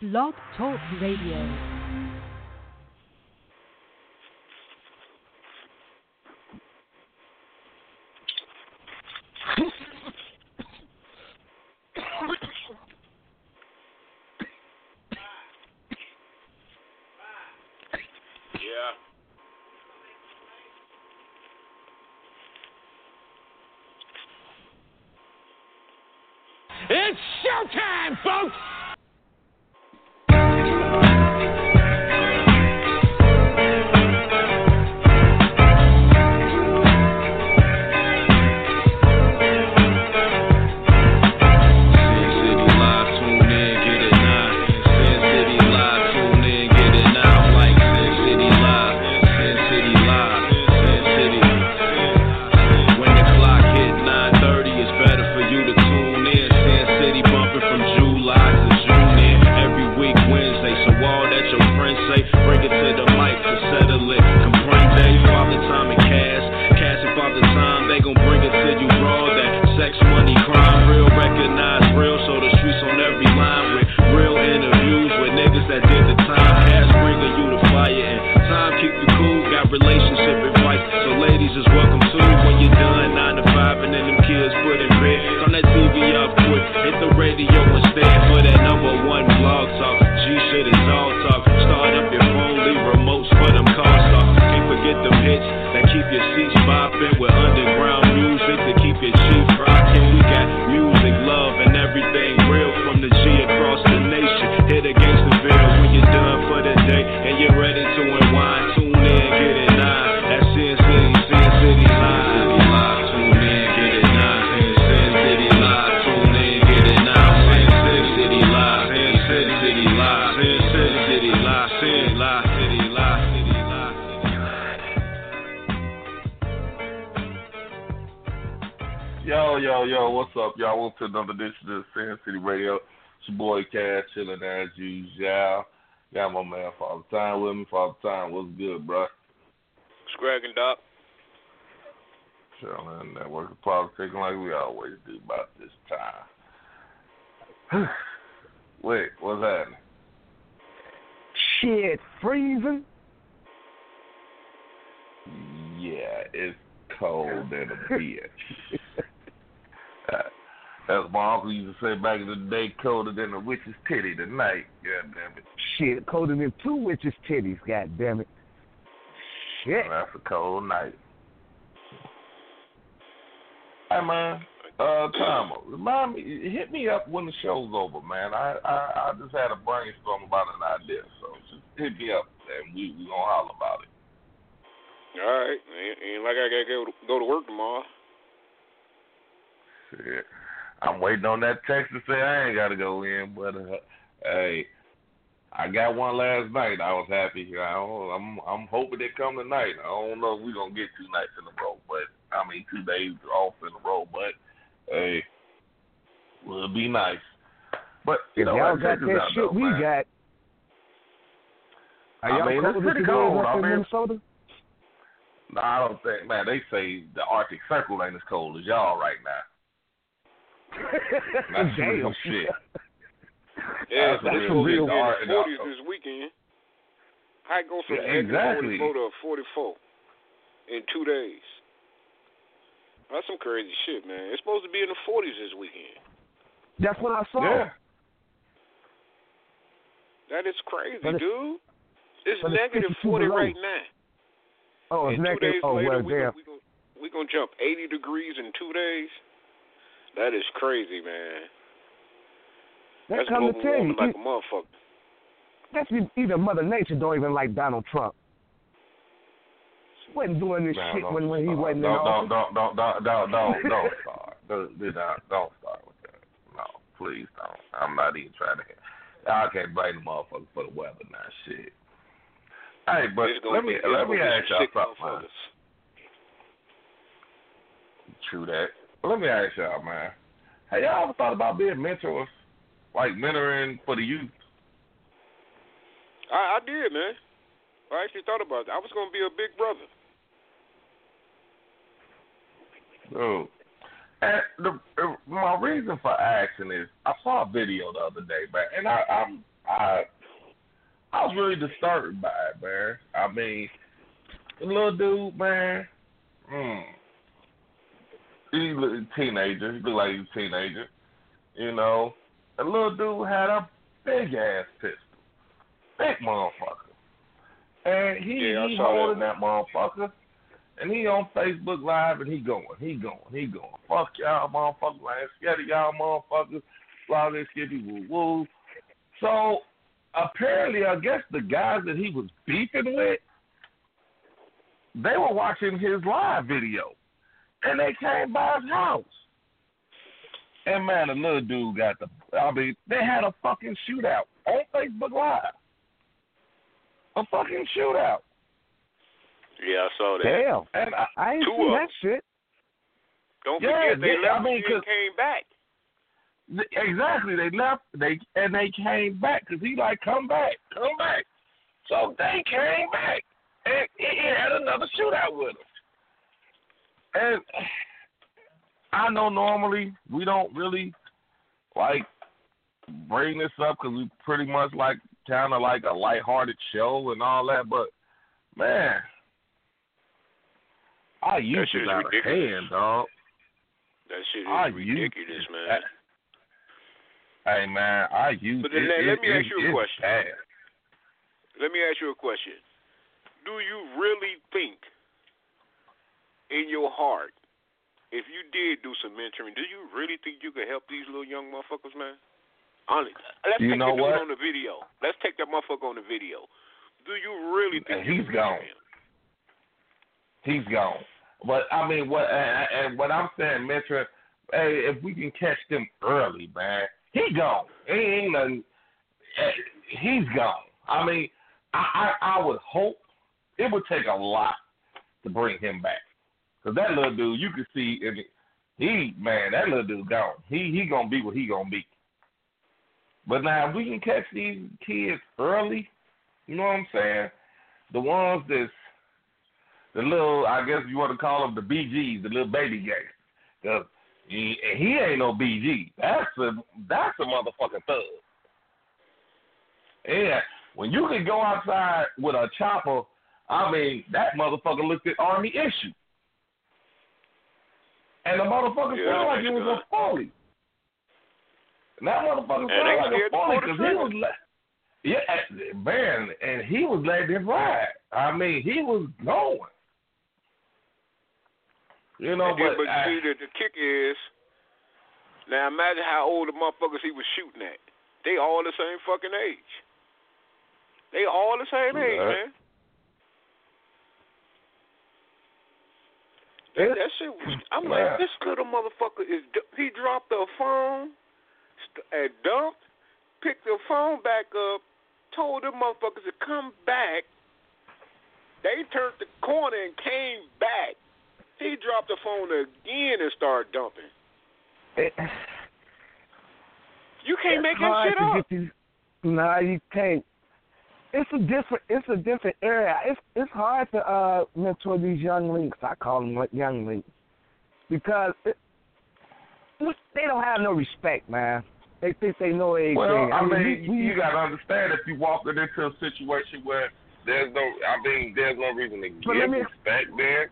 Blog Talk Radio. Colder than a witch's titty tonight. God damn it. Shit, colder than two witches' titties, god damn it. Shit. That's a cold night. Hey man, uh, Tom, remind me, hit me up when the show's over, man. I I, I just had a brainstorm about an idea, so just hit me up and we we gonna holler about it. All right. Ain't, ain't like I gotta go to, go to work tomorrow. Shit. I'm waiting on that text to say I ain't gotta go in, but uh, hey, I got one last night. I was happy. I don't, I'm I'm hoping they come tonight. I don't know if we're gonna get two nights in a row, but I mean two days off in a row. But hey, will be nice. But you If know, y'all got that out, shit though, we man. got. Are y'all mean, it's pretty cold. up I in Minnesota? No, I don't think, man. They say the Arctic Circle ain't as cold as y'all right now. That's Damn. some shit. Yeah, That's but a it's real supposed to be in the 40s this weekend. How it go from Yeah, exactly. 44 to 44 in two days? That's some crazy shit, man. It's supposed to be in the 40s this weekend. That's what I saw. Yeah. That is crazy, But it's- dude. It's but it's negative 40 below. right now. Oh, it's and two negative. days Oh, later, well, we damn. we gonna we gonna jump 80 degrees in two days. That is crazy, man. That That's come to tell you, like a motherfucker. that's e- either Mother Nature don't even like Donald Trump. He wasn't doing this Nah, shit when, when he start. wasn't in don't, office. don't, don't, don't, don't, don't, don't start. Don't, do not, don't start with that. No, please don't. I'm not even trying to. I can't blame the motherfucker for the weather now. Shit. Hey, but let me let me ask y'all something. True that. Let me ask y'all, man. Have y'all ever thought about being mentors, like mentoring for the youth? I, I did, man. I actually thought about it. I was gonna be a big brother. Dude. And the my reason for asking is I saw a video the other day, man, and I, I'm I I was really disturbed by it, man. I mean, the little dude, man. Mm, he look a teenager. He looked like he's a teenager. You know, the little dude had a big ass pistol, big motherfucker, and he Yeah, I he saw that holding that motherfucker. And he on Facebook Live and he going, he going, he going. Fuck y'all motherfuckers, man. Scared of y'all motherfuckers. Blah, this, skitty, woo, woo. So apparently, I guess the guys that he was beefing with, they were watching his live video, and they came by his house. And man, the little dude got the. I mean, they had a fucking shootout on Facebook Live. A fucking shootout, Yeah, I saw that. Damn. and I, I ain't Two see of that shit. Don't Yeah, forget they yeah, I left mean, and 'cause- came back. exactly they left. They and they came back because he like come back, come back. So they came back, and he had another shootout with him. And I know normally we don't really like bring this up because we pretty much like kind of like a lighthearted show and all that, but man, I used to out of ridiculous. hand, dog. That shit is I ridiculous, man. Hey man, I used But then it. let- it, me it, ask you a question. Bad. Let me ask you a question. Do you really think in your heart, if you did do some mentoring, do you really think you could help these little young motherfuckers, man? Honestly, let's You take know the dude what? on the video. Let's take that motherfucker on the video. Do you really think you he's reach gone. him? He's gone. But I mean, what and, and what I'm saying, Metro, hey, if we can catch them early, man, he gone. He ain't nothing. eh, He's gone. I mean, I, I I would hope it would take a lot to bring him back, cause that little dude, you can see, and he man, that little dude gone. He he gonna be what he gonna be. But now if we can catch these kids early, you know what I'm saying? The ones that's the little, I guess you want to call them the BGs, the little baby gangs. Cause he, he ain't no BG. That's a that's a motherfucking thug. Yeah, when you can go outside with a chopper, I mean that motherfucker looked at army issue, and the motherfucker Yeah, sounded like it was good. a folly. And that motherfucker sounded like a folly because he was. La- yeah, man, and he was letting it ride. I mean, he was going. You know, And then, but, but I- see, the, the kick is, now imagine how old the motherfuckers he was shooting at. They all the same fucking age. They all the same age, Right. man. That, that shit was, I'm like, this little motherfucker is, he dropped the phone and dumped, picked the phone back up, told them motherfuckers to come back. They turned the corner and came back. He dropped the phone again and started dumping. It, You can't make that shit up. these. Nah, you can't. It's a different. It's a different area. It's it's hard to uh mentor these young links. I call them like young links because it, they don't have no respect, man. They think they know everything. well, I mean, we, we, you got to understand if you walking into a situation where there's no, I mean, there's no reason to give me- respect there.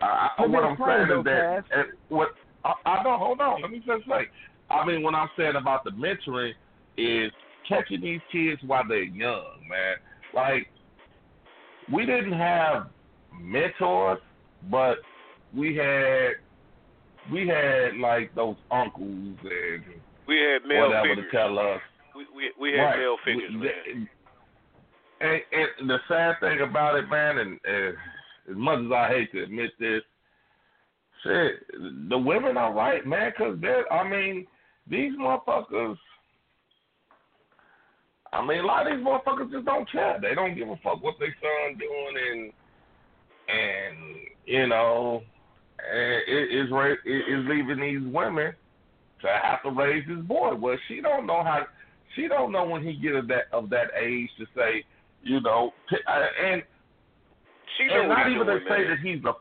I, I, what I'm saying though, is that, and what I, I don't hold on. Let me just say. I mean, what I'm saying about the mentoring is catching these kids while they're young, man. Like we didn't have mentors, but we had we had like those uncles and We had male whatever figures. to tell us. We, we, we had Right. male figures, We- man. And, and the sad thing about it, man, and, and as much as I hate to admit this, shit, the women are right, man, because they're, I mean, these motherfuckers, I mean, a lot of these motherfuckers just don't care. They don't give a fuck what their son doing, and and you know, it is it is leaving these women to have to raise this boy. Well, she don't know how. She don't know when he get of that of that age to say, you know, t- and She and not even to say that he's a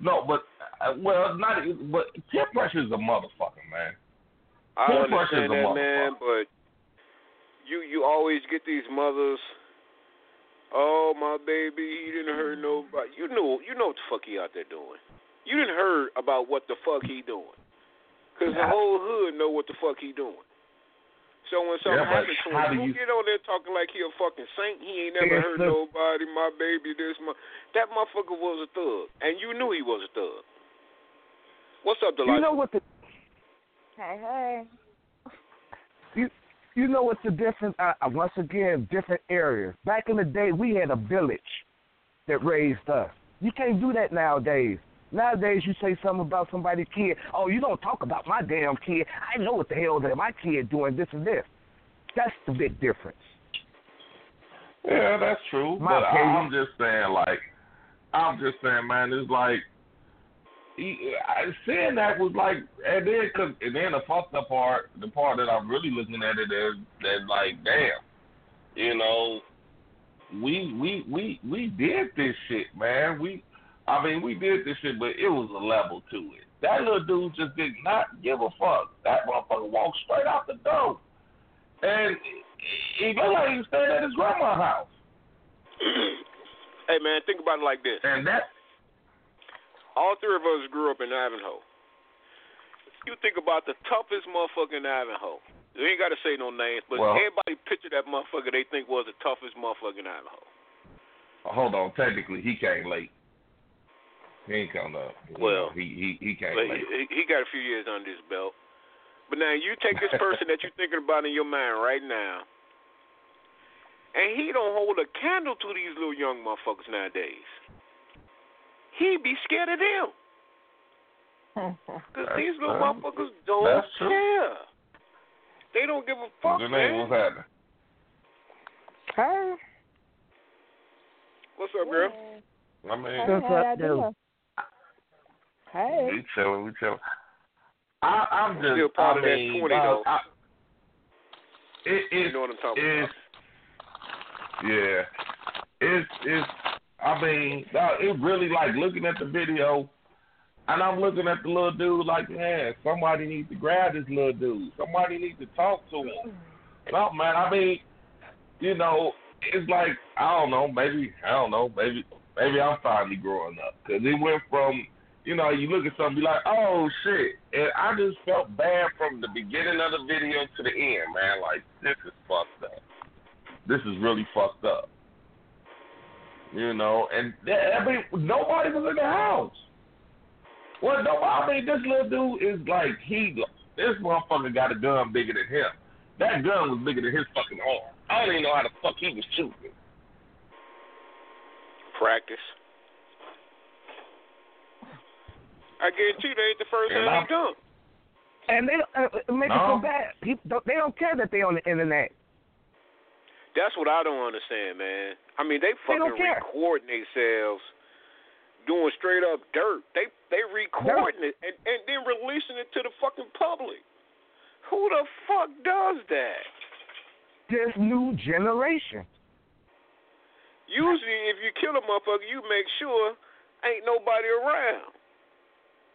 no, but uh, well, not but peer pressure is a motherfucker, man. I peer pressure understand is a that, man, but you you always get these mothers. Oh my baby, he didn't hurt nobody. You know you know what the fuck he out there doing. You didn't heard about what the fuck he doing. Cause the whole hood know what the fuck he doing. So when something Yeah, happens to him, do don't you- get on there talking like he a fucking saint. He ain't never hurt sir. nobody. My baby, this my that motherfucker was a thug, and you knew he was a thug. What's up, Delilah? You know what the Hey, hey. you you know what the difference? Uh, uh, once again, different areas. Back in the day, we had a village that raised us. You can't do that nowadays. Nowadays, you say something about somebody's kid. Oh, you don't talk about my damn kid. I know what the hell that my kid doing this and this. That's the big difference. Yeah, that's true. My but opinion. I'm just saying, like, I'm just saying, man, it's like, he, I, saying that was like, and then, cause, and then the fucked up part, the part that I'm really looking at it is that, like, damn, you know, we we we we did this shit, man. We, I mean, we did this shit, but it was a level to it. That little dude just did not give a fuck. That motherfucker walked straight out the door, and he looked like he was staying at his grandma's house. hey man, think about it like this. And that All three of us grew up in Ivanhoe. You think about the toughest motherfucker in Ivanhoe. You ain't got to say no names, but Well- everybody picture that motherfucker they think was the toughest motherfucker in Ivanhoe. Uh, hold on, technically he came late. He ain't come up. Well, he he he came late. he, he got a few years under his belt. But now you take this person that you're thinking about in your mind right now, and he don't hold a candle to these little young motherfuckers nowadays. He be scared of them. Because these little uh, motherfuckers don't that's true. care. They don't give a fuck, What's man. What's happening? Hey. What's up, girl? I mean, Hey, That's how what y'all I do. doing? Hey. we chilling, we chilling. I, I'm just, Still part I of that mean, 20 uh, though. I, it, You know what I'm talking it's, about. yeah, it's, it's. I mean, it really like looking at the video, and I'm looking at the little dude like, man, somebody needs to grab this little dude. Somebody needs to talk to him. No, man. I mean, you know, it's like I don't know. Maybe I don't know. Maybe maybe I'm finally growing up because it went from you know you look at something be like oh shit, and I just felt bad from the beginning of the video to the end, man. Like this is fucked up. This is really fucked up. You know, and that, I mean nobody was in the house. Well, no, I mean this little dude is like he. This motherfucker got a gun bigger than him. That gun was bigger than his fucking arm. I don't even know how the fuck he was shooting. Practice. I guarantee you, they ain't the first And time he done. And they uh, it make it so bad. People they don't care that they on the internet. That's what I don't understand, man. I mean, they They fucking care. recording themselves doing straight up dirt. They they recording it and, and then releasing it to the fucking public. Who the fuck does that? This new generation. Usually, if you kill a motherfucker, you make sure ain't nobody around.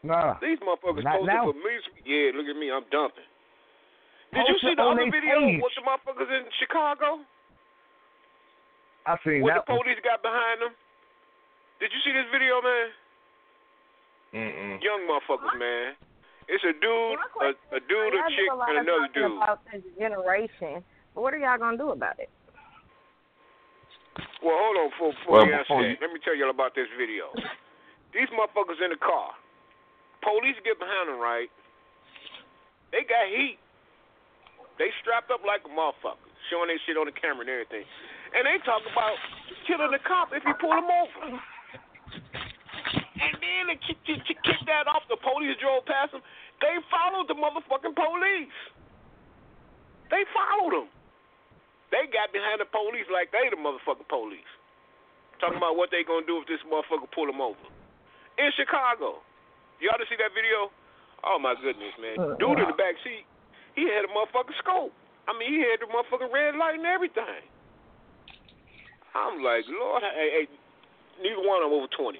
Nah. These motherfuckers Not posted now. for me. Yeah, look at me, I'm dumping. Did you see the other video page. with the motherfuckers in Chicago? I seen What that the one. police got behind them? Did you see this video, man? Mm-mm. Young motherfuckers, man. It's a dude, a, a dude, a y'all do chick, lot and of another talking dude. About this generation, but what are y'all gonna do about it? Well, hold on before, before Well, you before you- Let me tell y'all about this video. These motherfuckers in the car. Police get behind them, right? They got heat. They strapped up like a motherfucker, showing their shit on the camera and everything. And they talk about killing the cop if you pull him over. And then to kick, to, to kick that off, the police drove past them. They followed the motherfucking police. They followed them. They got behind the police like they the motherfucking police. Talking about what they gonna do if this motherfucker pull them over. In Chicago. Y'all to see that video? Oh my goodness, man. Uh, Dude in the uh, back seat, he had a motherfucking scope. I mean, he had the motherfucking red light and everything. I'm like, Lord, hey, hey, neither one of them over 20.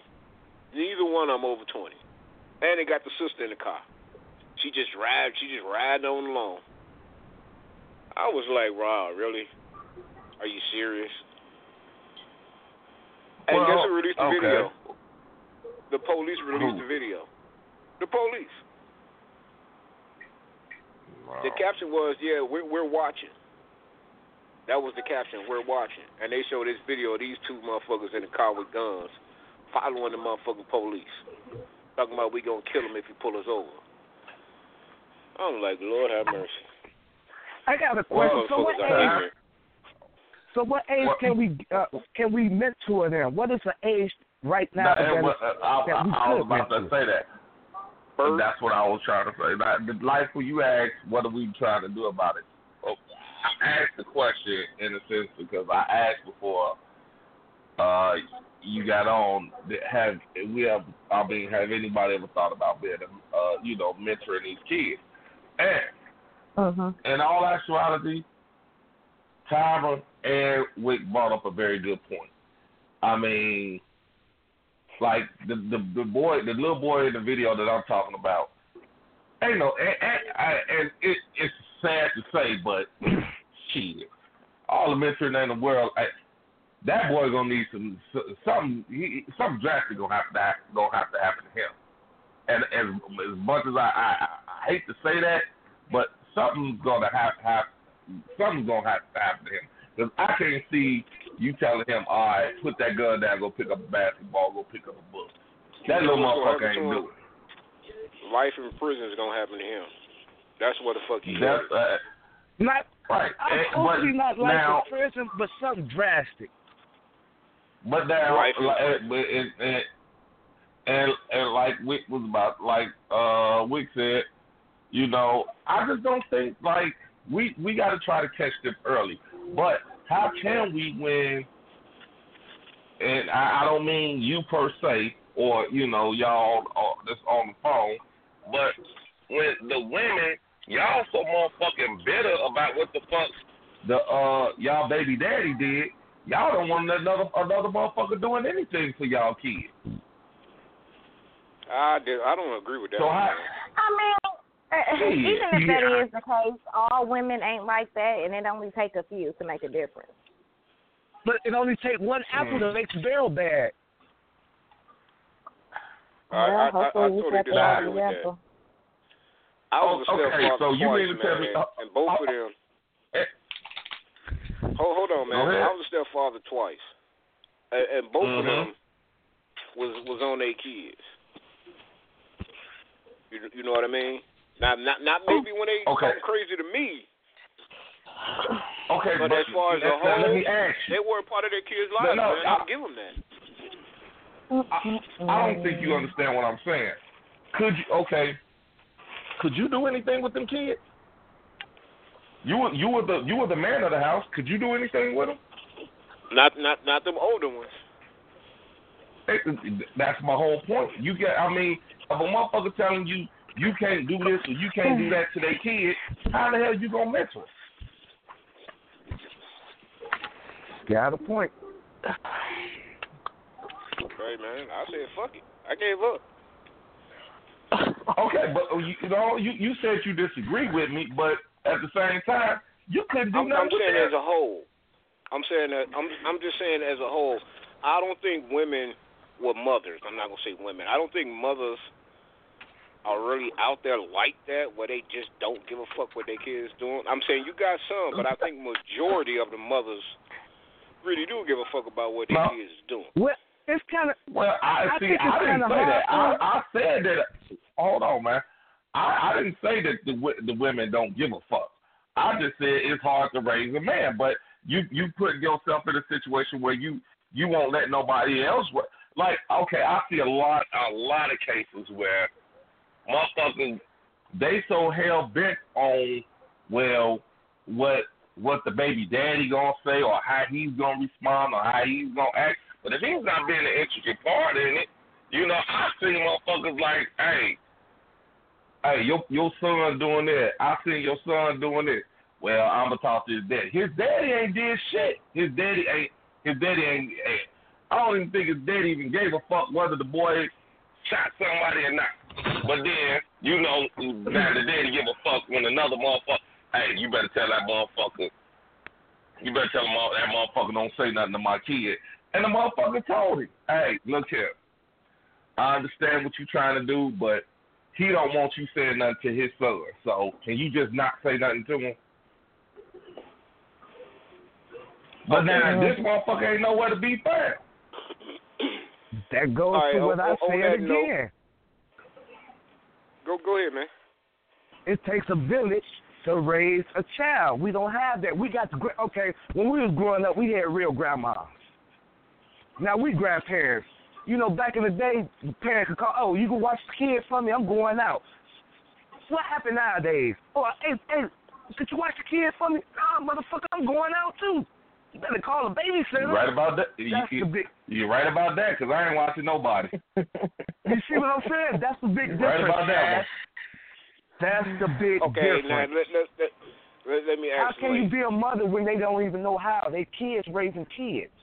Neither one of them over 20. And they got the sister in the car. She just ride, she just riding on along. I was like, wow, really? Are you serious? And Well, guess who released the okay. video? The police released Who? the video. The police. The caption was, "Yeah, we're we're watching." That was the caption. We're watching, and they showed this video of these two motherfuckers in the car with guns, following the motherfucking police, talking about we gonna kill him if he pull us over. I'm like, Lord have mercy. I got a question. So what age? So what age What- can we uh, can we mentor them? What is the age right now? That- that and is- uh, I, that we I, I was could about to say that. Birth. That's what I was trying to say. Like, the life when you ask, what are we trying to do about it? I asked the question in a sense because I asked before uh, you got on. that Have we have? I mean, have anybody ever thought about being, uh, you know, mentoring these kids? And Mhm. in all actuality, Tyra and Wick brought up a very good point. I mean, like the the the boy, the little boy in the video that I'm talking about. Ain't no, and, and, and it, it's sad to say, but shit, all the mentoring in the world, I, that boy gonna need some something. He, something drastic gonna have to hap- gonna have to happen to him. And as as much as I, I, I hate to say that, but something's gonna have to have something's gonna have to happen to him. Because I can't see you telling him, all right, put that gun down, go pick up a basketball, go pick up a book. That little You know what's motherfucker ain't doing it. Life in prison is gonna happen to him. That's what the fuck he That's uh, Not right. I'm And- hopefully not like now, a prison, but something drastic. But now, Right. like, uh, but it, and, and and like Wick was about, like uh Wick said, you know, I just don't think like we we got to try to catch them early. But how can we when? And I, I don't mean you per se, or you know, y'all uh, that's on the phone, but when the women, y'all so motherfucking bitter about what the fuck the uh y'all baby daddy did. Y'all don't want another another motherfucker doing anything for y'all kids. I did, I don't agree with that. So one, how? I mean, uh, even if that yeah. is the case, all women ain't like that, and it only take a few to make a difference. But it only take one apple Hmm. to make the barrel bad. I, I, well, I, I hopefully you totally set that disagree with that. I was a Oh, okay, so you mean to tell me- and, uh, and both uh, of them. eh. Hold, hold on, man. I was a stepfather twice, and, and both of Mhm. them was was on their kids. You you know what I mean? Not not not maybe when they Okay. talking crazy to me, Okay, but, as far as the whole, let me ask you. they were a part of their kids' No, lives, no, man. I- I'll give them that. I, I don't think you understand what I'm saying. Could you? Okay. Could you do anything with them kids? You were you were the you were the man of the house. Could you do anything with them? Not not not them older ones. That's my whole point. You get, I mean, if a motherfucker telling you you can't do this or you can't do that to their kid, how the hell you gonna mentor? Got a point. Right, man. I said fuck it. I gave up. Okay, but uh, you, you know, you you said you disagree with me, but at the same time, you couldn't do I'm, I'm nothing with saying that. as a whole. I'm saying that I'm I'm just saying as a whole. I don't think women were mothers. I'm not gonna say women. I don't think mothers are really out there like that, where they just don't give a fuck what their kids doing. I'm saying you got some, but I think majority of the mothers really do give a fuck about what their No. kids is doing. Well, it's kind of Well, I, I see. think it's I didn't kinda say that. I, hard I said that. Hold on, man. I, I didn't say that the the women don't give a fuck. I just said it's hard to raise a man, but you you put yourself in a situation where you you won't let nobody else. Like, okay, I see a lot a lot of cases where motherfuckers they so hell bent on well what what the baby daddy gonna say or how he's gonna respond or how he's gonna act. But if he's not being an intricate part in it, you know, I see motherfuckers like, hey, hey, your your son doing that. I seen your son doing this. Well, I'm gonna talk to his daddy. His daddy ain't did shit. His daddy ain't. His daddy ain't. ain't I don't even think his daddy even gave a fuck whether the boy shot somebody or not. But then, you know, now the daddy give a fuck when another motherfucker. hey, you better tell that motherfucker. You better tell him that motherfucker don't say nothing to my kid. And the motherfucker told him, hey, look here. I understand what you're trying to do, but he don't want you saying nothing to his son. So can you just not say nothing to him? But now this motherfucker ain't nowhere to be found. That goes All right, to what on- I on said that note- again. Go go ahead, man. It takes a village to raise a child. We don't have that. We got the gra- okay. When we was growing up, we had real grandmas. Now we grandparents. You know, back in the day, parents could call. Oh, you can watch the kids for me. I'm going out. What happened nowadays? Oh, hey, hey, could you watch the kids for me? Ah, motherfucker, I'm going out too. You better call a babysitter. You right about that? You, That's the you, big. you're right about that? Cause I ain't watching nobody. You see what I'm saying? That's the big You difference. right about that one. That's the big Okay, now difference. let let let, let, let me How ask can you be a mother when they don't even know how? They kids raising kids.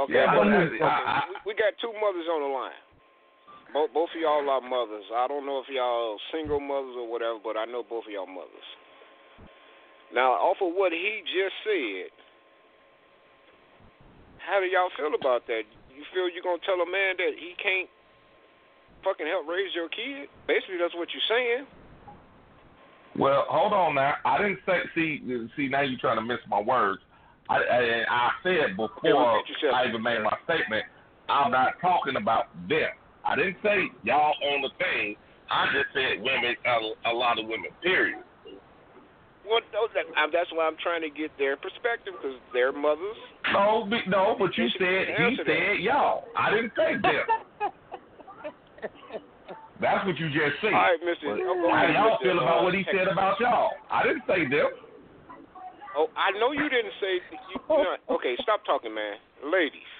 Okay, Yeah, okay, I- I- we, we got two mothers on the line. Both both of y'all are mothers. I don't know if y'all single mothers or whatever, but I know both of y'all mothers. Now, off of what he just said, how do y'all feel about that? You feel you're gonna tell a man that he can't fucking help raise your kid? Basically, that's what you're saying. Well, hold on now. I didn't say. See, see. Now you're trying to miss my words. I, I, I said before. I even made my statement. I'm not talking about them. I didn't say y'all on the thing. I just said women. A, a lot of women. Period. Well, that's why I'm trying to get their perspective because they're mothers. No, no. But you said he that. said y'all. I didn't say them. That's what you just said. All right, go How y'all Mr. feel about uh, what he said about y'all? I didn't say them. Oh, I know you didn't say. You, you know, okay, stop talking, man. Ladies,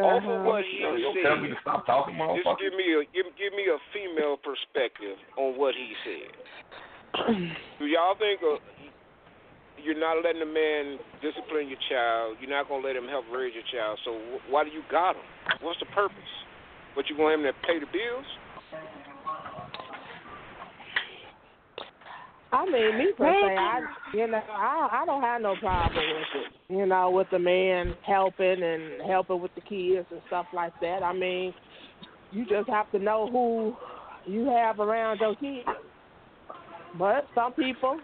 off of what he You don't tell me to said, stop talking, just motherfucker. give me a give, give me a female perspective on what he said. Do y'all think uh, you're not letting a man discipline your child? You're not gonna let him help raise your child. So wh- why do you got him? What's the purpose? What you want him to pay the bills? I mean, me per se, I you know, I I don't have no problem with it. You know, with the man helping and helping with the kids and stuff like that. I mean, you just have to know who you have around your kids. But some people,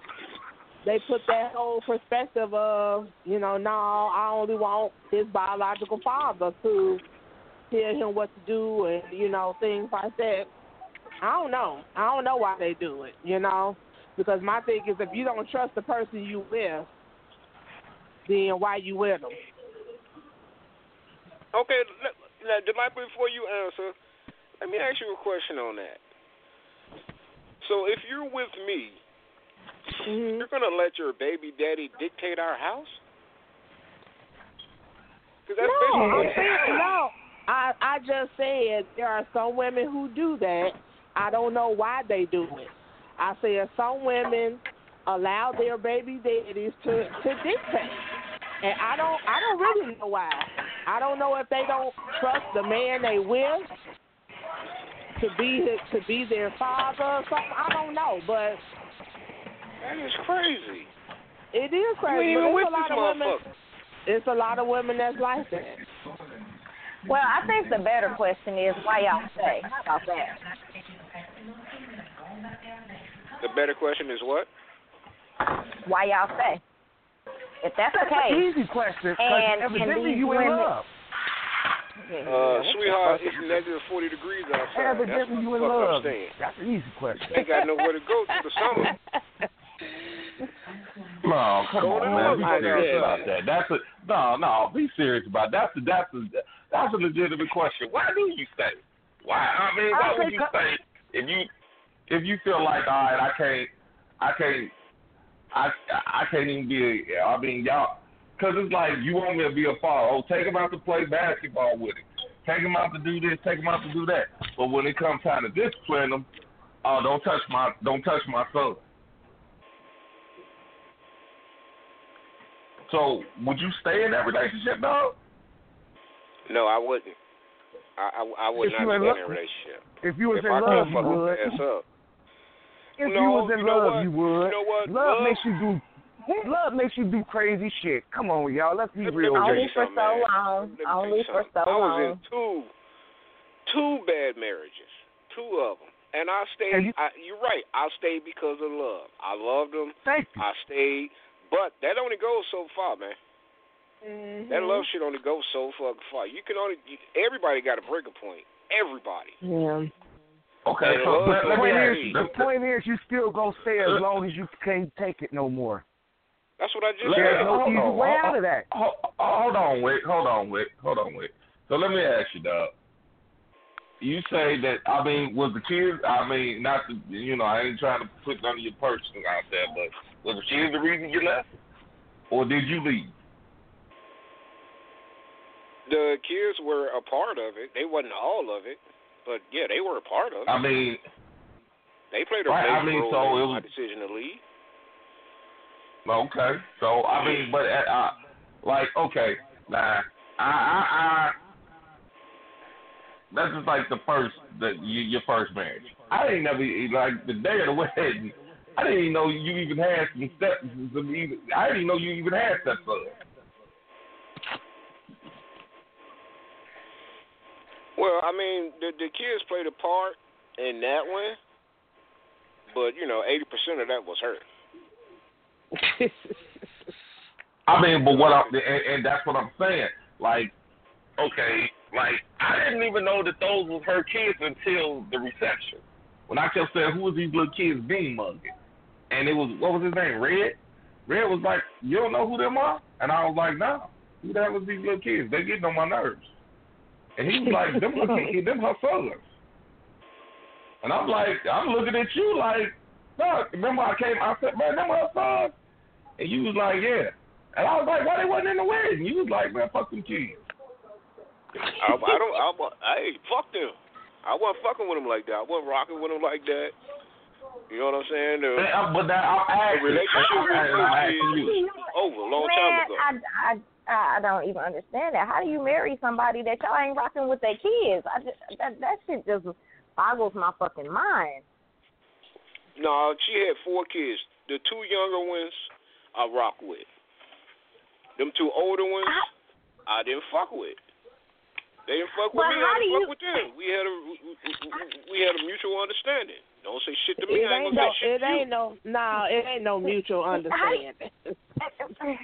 they put that whole perspective of, you know, no, I only want his biological father to tell him what to do and you know things like that. I don't know. I don't know why they do it. You know. Because my thing is, if you don't trust the person you with, then why you with them? Okay, now, Delight, before you answer, let me ask you a question on that. So, if you're with me, Mm-hmm. you're gonna let your baby daddy dictate our house? 'Cause that's No, I'm saying no. I I just said there are some women who do that. I don't know why they do it. I said some women allow their baby daddies to to dictate, and I don't I don't really know why. I don't know if they don't trust the man they with to be to be their father or something. I don't know, but That is crazy. it is You crazy. ain't But even with a lot of women. It's a lot of women that's like that. Well, I think the better question is why y'all stay. How about that? The better question is what? Why y'all stay? If that's the That's an case, easy question. And- and evidently these you in women- love. Uh, sweetheart, it's negative 40 degrees outside. That's what Evidently the you in I'm love. saying. That's an easy question. Ain't got nowhere to go through the summer. No, come Go on, man. Be the serious motherfucker. about that. That's a no, no. Be serious about that. that's a that's a that's a legitimate question. Why do you stay? Why? I mean, why would you stay if you if you feel like all right, I can't, I can't, I I can't even be. A, I mean, y'all, because it's like you want me to be a father. Oh, take him out to play basketball with him. Take him out to do this. Take him out to do that. But when it comes time to discipline him, oh, don't touch my don't touch my son. So, would you stay in that relationship, dog? No, I wouldn't. I, I, I would If not you be in in love- a relationship. If you was if in I love, you would. ass up. If no, you was in you love, you would. You know what? Love, Love- makes you do. Love makes you do crazy shit. Come on, y'all. Let's be Let me real. tell with Only for so man. long. Let me tell you Only for something. so I was in long. two, two bad marriages, two of them, and I stayed. And you- I, you're right. I stayed because of love. I loved them. Thank you. I stayed, but that only goes so far, man. Mm-hmm. That love shit only goes so fucking far. You can only. You, everybody got a breaking point. Everybody. Yeah. Okay, And so love- let, The point is, you. the point is, you still gonna stay as uh, long as you can't take it no more. That's what I just Let- There's said. no hold easy on, way out of that. Hold, hold on, Wick. Hold on, Wick. Hold on, Wick. So let me ask you, Doug. You say that I mean, was the kids? I mean, not to you know, I ain't trying to put none of your personal out there, but was the kids the reason you left, or did you leave? The kids were a part of it. They wasn't all of it, but yeah, they were a part of it. I mean, They played a Right, I mean, role so in it my was- decision to leave. okay. So I mean, but uh, uh, like, okay, nah, I, I, I. That's just like the first, the y- your first marriage. I didn't never like the day of the wedding. I didn't even know you even had some steps. Some even, I didn't even know you even had stepsons. Well, I mean, the the kids played a part in that one, but you know, eighty percent of that was her. I mean, but what I and, and that's what I'm saying. Like, okay, like I didn't even know that those was her kids until the reception. When I kept saying, "Who was these little kids being mugging?" and it was what was his name, Red. Red was like, "You don't know who them are?" And I was like, "No, who the hell was these little kids? They getting on my nerves." And he was like, "Them her kids, them her sons." And I'm like, I'm looking at you like, no, remember I came, I said, man, them her sons. And you was like, yeah. And I was like, why they wasn't in the wedding? And you was like, man, fuck them kids. I, I don't. I, I, hey, fuck them. I wasn't fucking with them like that. I wasn't rocking with them like that. You know what I'm saying? The, But, uh, but that, I'm the asking, relationship with I'm those asking you. kids over a long time Man, ago. I, I, I don't even understand that. How do you marry somebody that y'all ain't rocking with their kids? I just, that that shit just boggles my fucking mind. No, she had four kids. The two younger ones I rock with. Them two older ones I didn't fuck with. They didn't fuck with Well, me. I didn't you- fuck with them. We had a we, we- we had a mutual understanding. Don't say shit to me. It I ain't ain't gonna no, say shit it to you. ain't no, no, it ain't no mutual understanding.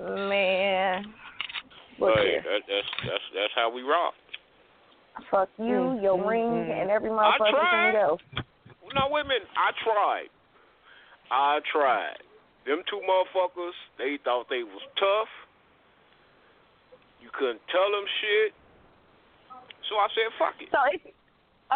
Man, look Hey, that, that's that's that's how we rock. Fuck you, Mm, your ring, mm. and every motherfucker motherfucking tried. thing else. No, wait a minute. I tried. I tried. Them two motherfuckers, they thought they was tough. You couldn't tell them shit. So I said, fuck it. So if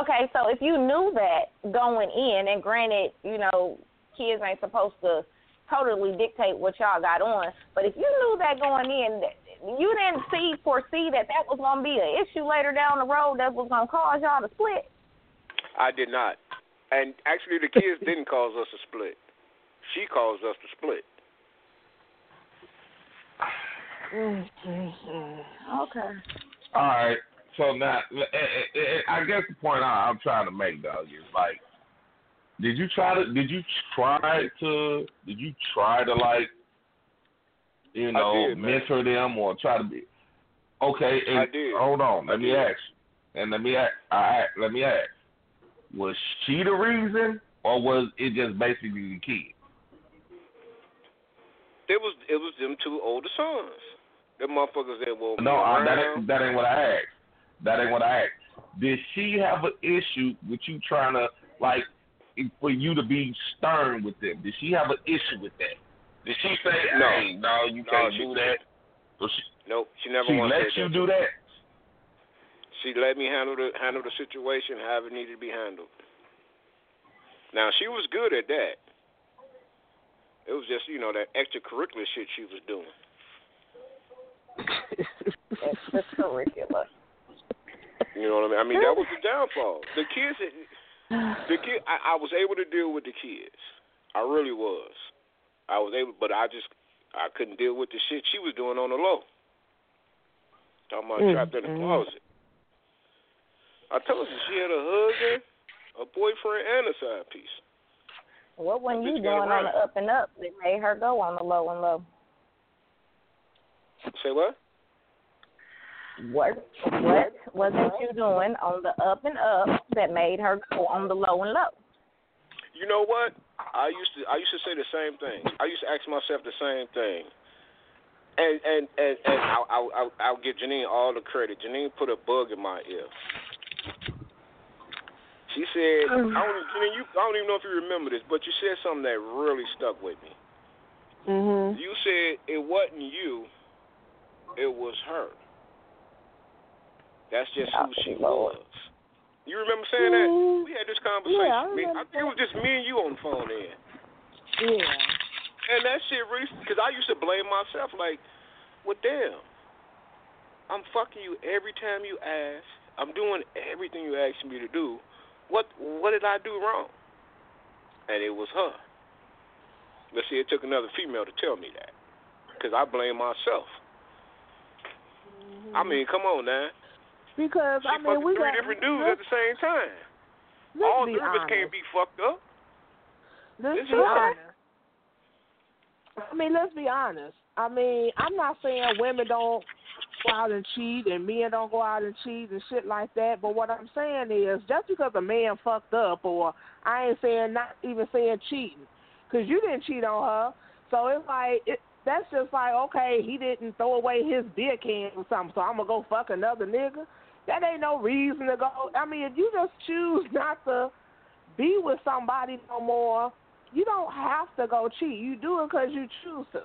okay, so if you knew that going in, and granted, you know, kids ain't supposed to totally dictate what y'all got on, but if you knew that going in, you didn't see foresee that that was gonna be an issue later down the road that was gonna cause y'all to split. I did not. And actually, the kids didn't cause us to split. She caused us to split. Okay. All right. So now, eh, eh, eh, I guess the point I- I'm trying to make, though, is like, did you try to? Did you try to? Did you try to like, you know, did, mentor them or try to be? Okay. And I did. Hold on. Let I me did. ask. And let me ask. I let me ask. Was she the reason, or was it just basically the kid? It was it was them two older sons. Them motherfuckers that will No, uh, that ain't that ain't what I asked. That ain't what I asked. Did she have an issue with you trying to like for you to be stern with them? Did she have an issue with that? Did she say, No. "Hey, no, you No, can't she do that"? So she Nope, she never she let you that. do that. She let me handle the handle the situation however it needed to be handled. Now she was good at that. It was just you know that extracurricular shit she was doing. Extracurricular. You know what I mean? I mean that was the downfall. The kids, the kid, I, I was able to deal with the kids. I really was. I was able, but I just I couldn't deal with the shit she was doing on the low. Talking about Mm, trapped in the mm. closet. I told you she had a husband, a boyfriend, and a side piece. What wasn't you doing on the up and up that made her go on the low and low? Say what? What what wasn't you doing on the up and up that made her go on the low and low? You know what? I used to I used to say the same thing. I used to ask myself the same thing. And and and, and I'll, I'll I'll I'll give Janine all the credit. Janine put a bug in my ear. She said, I don't, Janine, you, I don't even know if you remember this, but you said something that really stuck with me. Mhm. You said it wasn't you, it was her. That's just who she was. You remember saying that? Mhm. We had this conversation. Yeah, I Me- remember think it was just me and you on the phone then. Yeah. And that shit really, because I used to blame myself, like, well, damn, I'm fucking you every time you ask. I'm doing everything you asked me to do. What what did I do wrong? And it was her. But see, it took another female to tell me that, because I blame myself. I mean, come on now. Because She I mean, we three got different dudes at the same time. All three of us can't be fucked up. Let's It's be honest. I mean, let's be honest. I mean, I'm not saying women don't go out and cheat and men don't go out and cheat and shit like that. But what I'm saying is, just because a man fucked up, or I ain't saying not even saying cheating, because you didn't cheat on her. So it's like it, that's just like okay, he didn't throw away his beer can or something, so I'm gonna go fuck another nigga. That ain't no reason to go. I mean, if you just choose not to be with somebody no more, you don't have to go cheat. You do it because you choose to.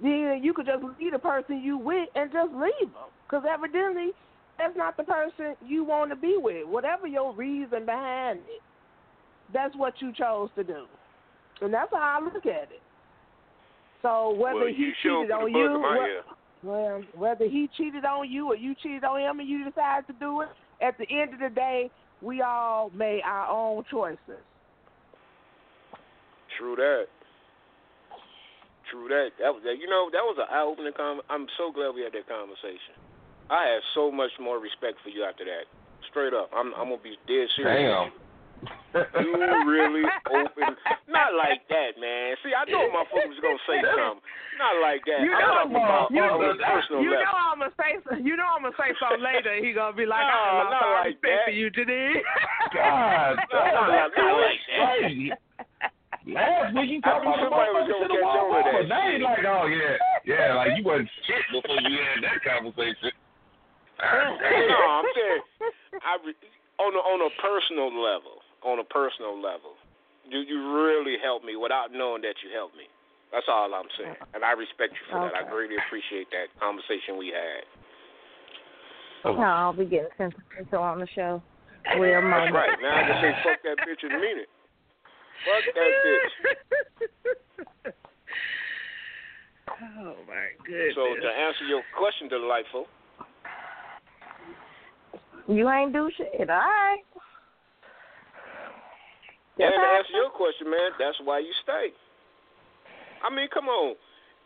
Then you could just leave the person you with and just leave them. Because evidently, that's not the person you want to be with. Whatever your reason behind it, that's what you chose to do. And that's how I look at it. So whether well, he cheated on you, in my wh- ear. well, whether he cheated on you or you cheated on him and you decided to do it, at the end of the day, we all made our own choices. True that. True that. That was that. You know, that was an eye-opening. Con- I'm so glad we had that conversation. I have so much more respect for you after that. Straight up, I'm I'm gonna be dead serious. Damn. You really open. Not like that, man. See, I know my folks was gonna say something. Not like that. You I'm know- about you- on a personal you know I'm gonna say some- you know I'm gonna say something later. He gonna be like, No, I'm not all like respect that. for you, Janine. God, No, no, that's not like that. Last week you I talking about the somebody was motherfucker gonna to the catch wall. on that Now you like, oh yeah, yeah, like you wasn't shit before you had that conversation. no, I'm saying, I re- on a on a personal level, on a personal level, you you really helped me without knowing that you helped me. That's all I'm saying, uh-huh. and I respect you for that. I Okay. greatly appreciate that conversation we had. No, I'll be getting sentimental on the show. Real That's moment. right. Now I can say fuck that bitch and mean it. Fuck that bitch. oh my goodness. So to answer your question, delightful, You ain't do shit, all right. And to answer your question, man, that's why you stay. I mean, come on.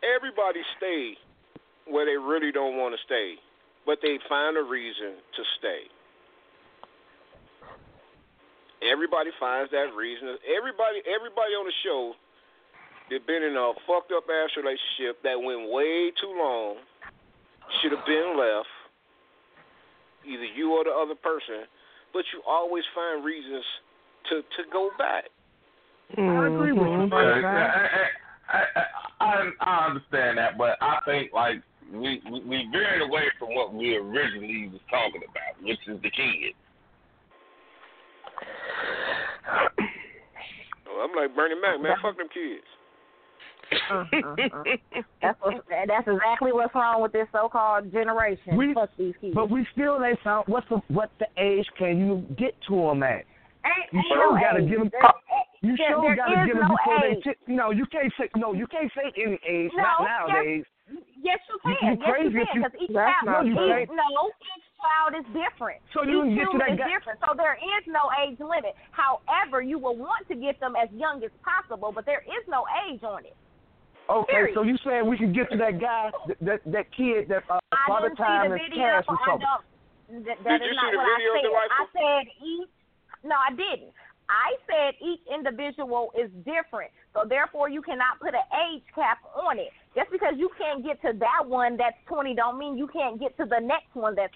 Everybody stay where they really don't want to stay, but they find a reason to stay. Everybody finds that reason. Everybody, everybody on the show that been in a fucked up ass relationship that went way too long should have been left. Either you or the other person, but you always find reasons to to go back. I mm-hmm. agree with you, Yeah, brother. I, I, I, I understand that, but I think like we we, we veered away from what we originally was talking about, which is the kids. Oh, I'm like Bernie Mac, man. Fuck them kids. Uh-uh. That's what, that's exactly what's wrong with this so-called generation. We- Fuck these kids. But we still ain't found what's the what the age can you get to them at? Ain't You no sure gotta age. give them. You there- sure there gotta give them no before age. they. T- you know, you can't say no. You can't say any age. No, not yes. nowadays. Yes, you You- can. you yes, crazy you can. Because each child, not No, you true. can't. no, each child is different. So you each can get to human that is guy- different. So there is no age limit. However, you will want to get them as young as possible, but there is no age on it. Okay, Period. so you saying we can get to that guy, that that, that kid that uh, I father didn't see time the is video. cash or I something. don't. That, that Did is you not see the what video, I said. Delightful? I said each. No, I didn't. I said each individual is different, so therefore you cannot put an age cap on it. Just because you can't get to that one that's 20, don't mean you can't get to the next one that's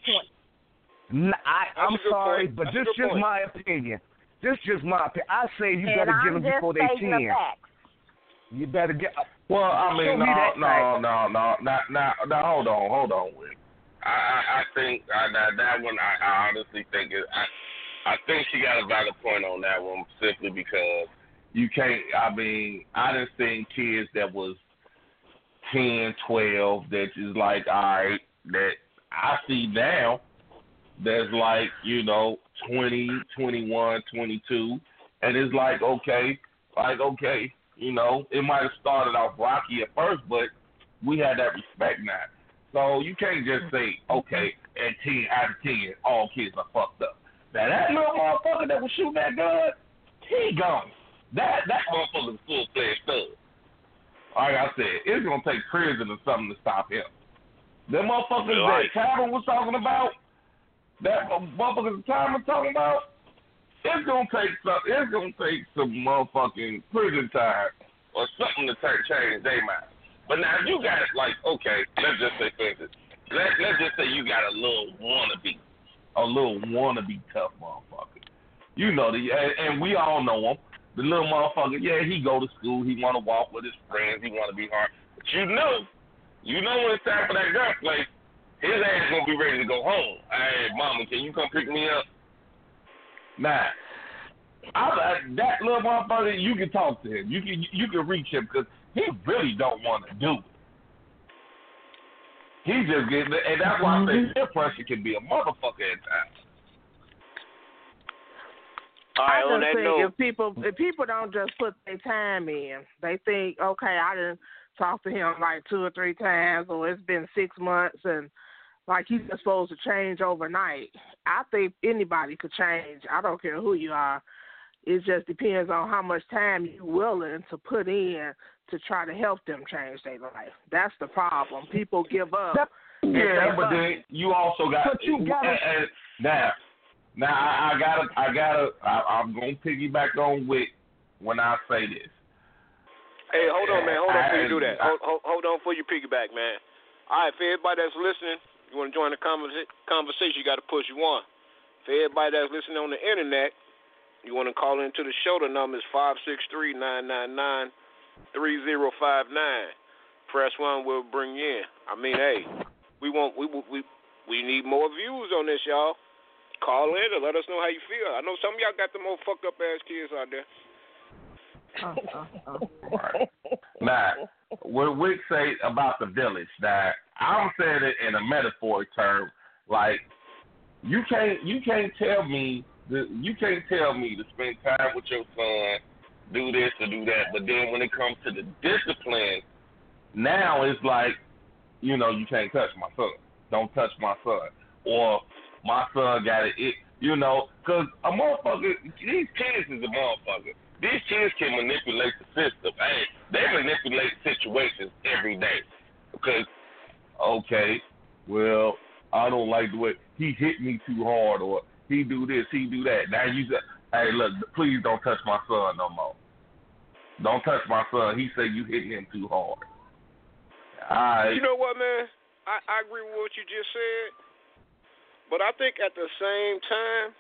20. N- I, I'm That's a sorry, point. but That's this good just point. my opinion. This just my opinion. I say you and better I'm get them just before they stating the ten. facts. You better get. Uh, well, I Show mean, me no, no, no, no, no, no, no. Hold on, hold on, Wick. I, I, I think I, that that one. I, I honestly think it. I, I think she got a valid point on that one, simply because you can't. I mean, I done seen kids that was ten, twelve, that is like, all right, that I see now. That's like, you know, twenty, twenty-one, twenty-two, and it's like, okay, like, okay, you know, it might have started off rocky at first, but we had that respect now. So you can't just say, okay, at 10 out of 10, all kids are fucked up. Now, that little motherfucker that was shooting that gun, he gone. That that motherfucker's full fledged thug. Like I said, it's going to take prison or something to stop him. The motherfuckers Right. that Calvin was talking about, that motherfuckers that Tom was talking about, it's gonna take some. It's gonna take some motherfucking prison time or something to take change their mind. But now you got it like okay. Let's just say for instance, let let's just say you got a little wannabe, a little wannabe tough motherfucker. You know the and, we all know him. The little motherfucker. Yeah, he go to school. He want to walk with his friends. He want to be hard. But you know, you know when it's time for that girl gunplay, his ass gonna be ready to go home. Hey, mama, can you come pick me up? Nah. I, I, that little motherfucker, you can talk to him. You can you can reach him because he really don't want to do it. He just getting, and that's why I say mm-hmm. peer pressure can be a motherfucker at times. All right, I on just that think note, if people if people don't just put their time in, they think, okay, I didn't talk to him like two or three times, or it's been six months, and like he's supposed to change overnight. I think anybody could change. I don't care who you are. It just depends on how much time you're willing to put in to try to help them change their life. That's the problem. People give up. Yeah, they but fuck. then you also got But you gotta- and, and now. Now I, I gotta, I gotta, I, I'm gonna piggyback on Wick when I say this. hey, hold on, man. Hold on before you do that. I- Hold, hold, hold on before you piggyback, man. All right, for everybody that's listening, you want to join the conversa- conversation, you got to push one. For everybody that's listening on the internet, you want to call into the show. The number is five six three nine nine nine three zero five nine. Press one, we'll bring you in. I mean, hey, we want we we we need more views on this, y'all. Call in and let us know how you feel. I know some of y'all got the more fucked up ass kids out there. Right. Now, what Wick say about the village, now I'm saying it in a metaphoric term, like you can't you can't tell me you can't tell me to spend time with your son, do this or do that, but then when it comes to the discipline, now it's like, you know, you can't touch my son. Don't touch my son. Or my son got it you know, because a motherfucker, these kids is a motherfucker. These kids can manipulate the system. Hey, they manipulate situations every day. Because, okay, well, I don't like the way he hit me too hard, or he do this, he do that. Now you say, hey, look, please don't touch my son no more. Don't touch my son. He say you hitting him too hard. Right. You know what, man? I, I agree with what you just said. But I think at the same time,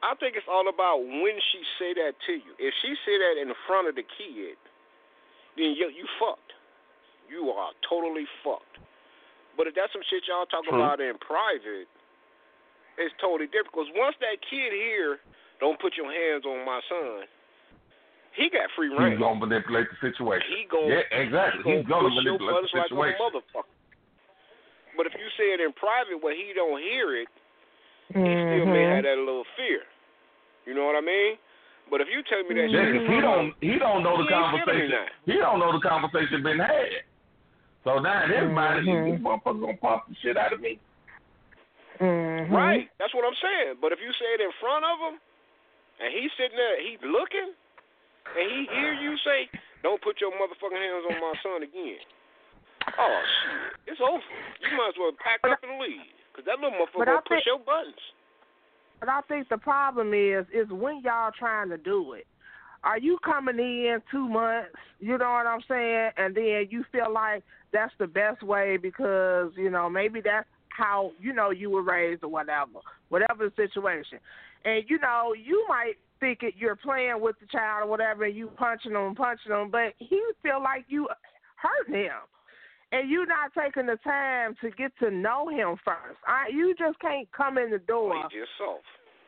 I think it's all about when she say that to you. If she say that in front of the kid, then you you fucked. You are totally fucked. But if that's some shit y'all talk True. about in private, it's totally different. Because once that kid here don't put your hands on my son, he got free reign. He's reign. gonna manipulate the situation. He gon' yeah, exactly. he He's gonna push your manipulate buttons the like a situation. motherfucker. But if you say it in private where he don't hear it, he still may Mhm. have that little fear. You know what I mean? But if you tell me that Yeah, shit, 'cause he don't he don't know the He ain't conversation. He don't know the conversation been had. So now in his mind, Mhm. this motherfucker gonna pop the shit out of me. Mhm. right? That's what I'm saying. But if you say it in front of him, and he's sitting there, he's looking, and he hear you say, "Don't put your motherfucking hands on my son again." Oh shit, it's over. You might as well pack up and leave, cause that little motherfucker gonna push think- your buttons. But I think the problem is is when y'all trying to do it. Are you coming in two months? You know what I'm saying? And then you feel like that's the best way because you know maybe that's how you know you were raised or whatever, whatever the situation. And you know you might think it, you're playing with the child or whatever, and you punching them, punching them, but he feel like you hurting him and you not taking the time to get to know him first. I, you just can't come in the door. Just soft.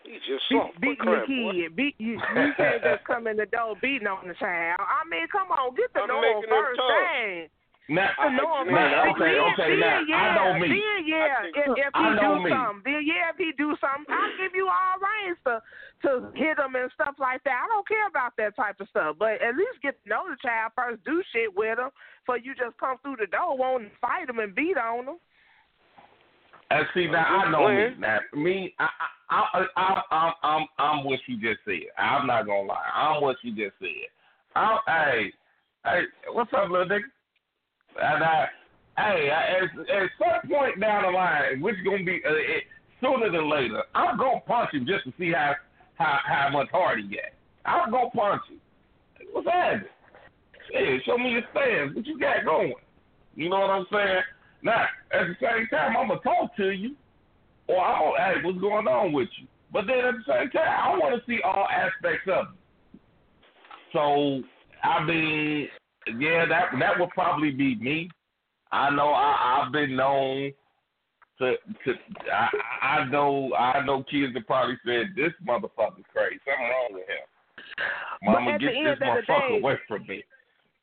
He just Beat, soft. beating the boy. kid. Beat, you, you can't just come in the door beating on the child. I mean, come on, get to I'm know him first thing. Now, To know him now, okay, then, okay, then, now, yeah, I know me. Then, yeah, I think- if, if he I know do me. something, then yeah, if he do something, I'll give you all rights to to hit him and stuff like that. I don't care about that type of stuff, but at least get to know the child first. Do shit with him, for you just come through the door, wanting to fight him and beat on him. And see now, I'm I know me. playing. Now, me, I, I, I, I, I'm, I'm, I'm what you just said. I'm not gonna lie. I'm what you just said. I'm, hey, hey, what's up, little nigga? And I, hey, I, at, at some point down the line, which gonna be uh, it, sooner than later, I'm gonna punch him just to see how how how much heart he got. I'm gonna punch him. What's happening? Hey, show me your stance. What you got going? You know what I'm saying? Now, at the same time, I'm gonna talk to you, or I'm gonna hey, what's going on with you? But then at the same time, I want to see all aspects of it. So, I mean, yeah, that that would probably be me. I know I, I've been known to to I, I know I know kids that probably said this motherfucker's crazy. Something wrong with him. Mama, get this motherfucker day- away from me.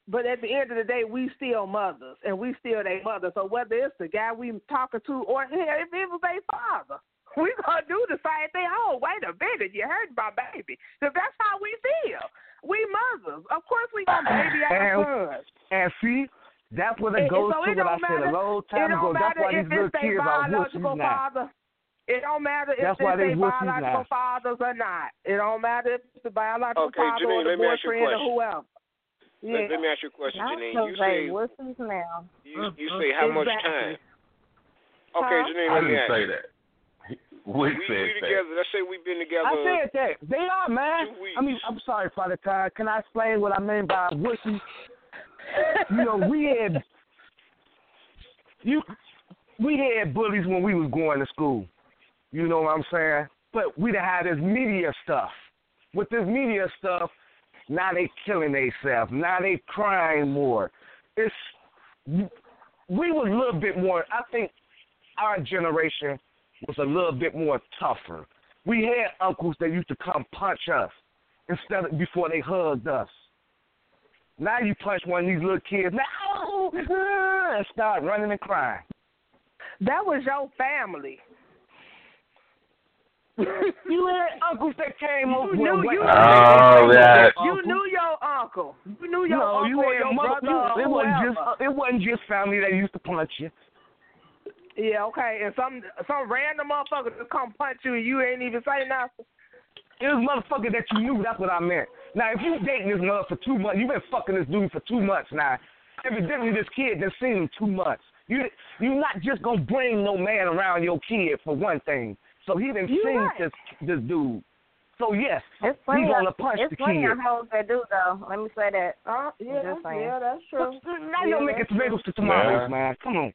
But at the end of the day, we still mothers, and we still their mother. So whether it's the guy we talking to, or hell, if it was their father, we gonna do the same thing. Oh, wait a minute, you hurt my baby. Because that's how we feel. We mothers, of course, we gonna baby our sons. And see, that's what it And- goes so to it what I don't said matter- a long It time ago. don't That's matter why if these little kids are wussies biological now. father. It don't matter if That's it's why they their biological now. fathers or not. It don't matter if it's the biological Okay, father Janine, or the let me ask you a boyfriend or question. whoever. Yeah. Let, let me ask you a question, Not Janine. so You they say wussies now. you, you say how much time? Okay, Huh? Janine, let me didn't ask. say you. that. Wick We, said we that. together. Let's say we've been together. I said that. They are, man. I mean, I'm sorry, Father Todd. Can I explain what I mean by wussy? you know, we had you we had bullies when we was going to school. You know what I'm saying? But we done had this media stuff. With this media stuff, now they killing themselves. Now they crying more. It's we was a little bit more. I think our generation was a little bit more tougher. We had uncles that used to come punch us instead of before they hugged us. Now you punch one of these little kids, now and start running and crying. That was your family. You had uncles that came over. You knew you- Oh, that. You knew your uncle. You knew your no, uncle you or had your mother- brother. you- it wasn't just it wasn't just family that used to punch you. Yeah, okay. And some some random motherfucker just come punch you and you ain't even say nothing. It was motherfucker that you knew. That's what I meant. Now, if you dating this mother for two months, you've been fucking this dude for two months now. Evidently, this kid done seen him two months. You you're not just gonna bring no man around your kid for one thing. So he didn't seen right. this this dude. So yes, It's funny. he gonna punch it's the funny kid. on hoes that do though. Let me say that. Uh, yeah, yeah, that's true. Now you're Yeah, making that's tomatoes to tomatoes, Yeah. man. Come on.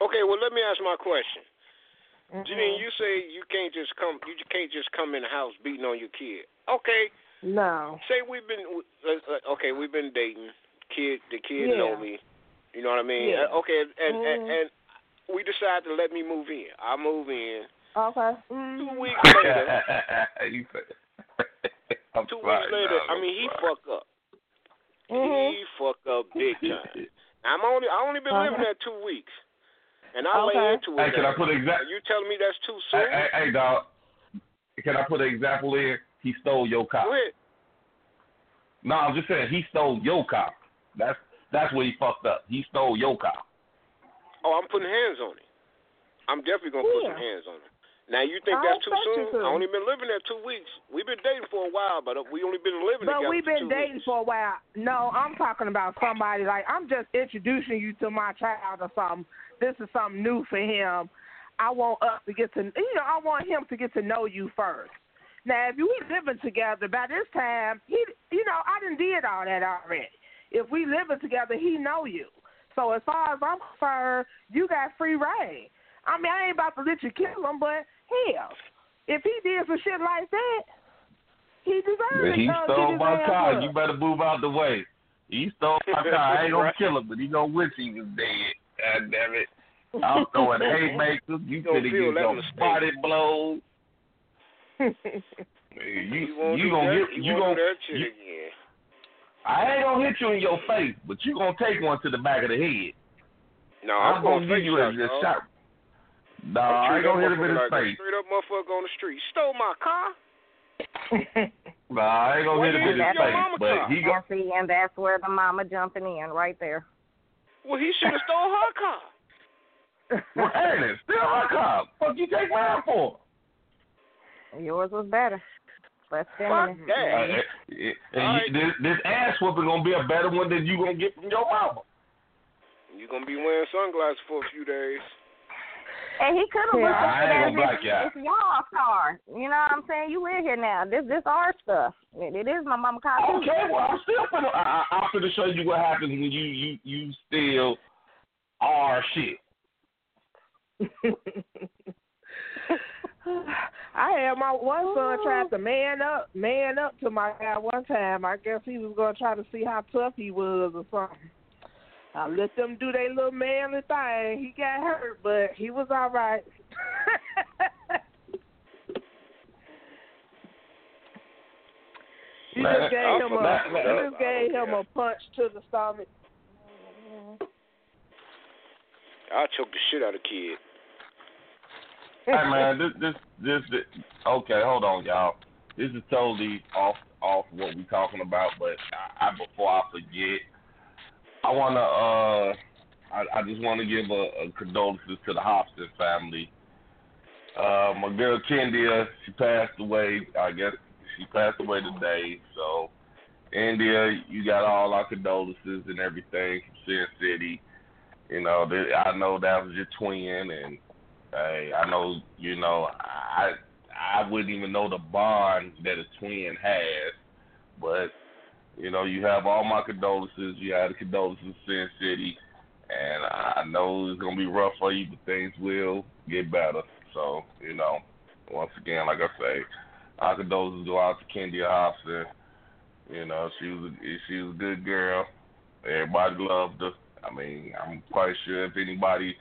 Okay, well, let me ask my question. Mhm. Janine, you say you can't just come. You can't just come in the house beating on your kid. Okay, No. say we've been uh, uh, okay. We've been dating. Kid, the kid Yeah. know me. You know what I mean? Yeah. Uh, okay, and, and Mhm. and we decide to let me move in. I move in. Okay. Two Mhm. weeks later, you said. I'm two sorry, weeks later, dog, I I'm mean, he sorry. fucked up. Mhm. He fucked up big time. I'm only I only been living Uh-huh. there two weeks, and I lay into it. Hey, can I put an Are example? you telling me that's too soon? Hey, hey, hey, dog. Can I put an example in? He stole your car. Go ahead. No, I'm just saying he stole your car. That's that's where he fucked up. He stole your car. Oh, I'm putting hands on him. I'm definitely gonna put some hands on him. Now you think that's too soon? to. I only been living there two weeks. We've been dating for a while, but we only been living But together But we've been dating weeks. for a while. No, I'm talking about somebody like I'm just introducing you to my child or something. This is something new for him. I want us to get to you know I want him to get to know you first. Now, if we living together by this time, he you know I didn't did all that already. If we living together, he know you. So as far as I'm concerned, you got free reign. I mean, I ain't about to let you kill him, but hell, if he did some shit like that, he deserves it. He stole my car. up. You better move out the way. He stole my car. I ain't gonna kill him, but he gonna wish he was dead. God damn it. I'm throwing haymakers. You gonna finna feel get that some mistake. body blows. You You won't you do gonna that. get you you won't gonna do that shit you, again. I ain't gonna hit you in your face, but you gonna take one to the back of the head. No, I'm, I'm, gonna face give you a, shot, a Nah, I'm ain't gonna hit him in his motherfucker like a face. Straight up motherfucker on the street. Stole my car. Nah, I ain't gonna Why hit him you in hit his face. But car? he go, And see, and that's where the mama jumping in right there. Well, he should have stole her car. well, ain't it? Still my car. Fuck you take mine for? Yours was better. Less Fuck feminine. Uh, that. eh, and All you, this, this ass whooping gonna be a better one than you gonna get from your mama. You gonna be wearing sunglasses for a few days. And he could have looked I at ain't it as black you out. it's y'all car. You know what I'm saying? You in here now. This this our stuff. It, it is my mama car too. Okay, well I'm still finna, I, I, I'm finna show you what happens when you you you steal our shit. I had my one son oh. tried to man up, man up to my guy one time. I guess he was gonna try to see how tough he was or something. I let them do their little manly thing. He got hurt, but he was all right. he Man, just gave I him a forgot he that. just gave I don't him a punch to the stomach. Mm-hmm. I'll choke the shit out of kid. hey man, this this this, this okay, hold on, y'all. This is totally off off what we're talking about, but I, I before I forget, I wanna uh I, I just wanna give a, a condolences to the Hobson family. Uh my girl Kendia, she passed away, I guess she passed away today, so India, you got all our condolences and everything from Sin City. You know, I know that was your twin, and hey, I know, you know, I I wouldn't even know the bond that a twin has, but you know, you have all my condolences. You have the condolences of Sin City, and I know it's gonna be rough for you, but things will get better. So, you know, once again, like I say, our condolences go out to Kendia Hobson. You know, she was a, she was a good girl. Everybody loved her. I mean, I'm quite sure if anybody,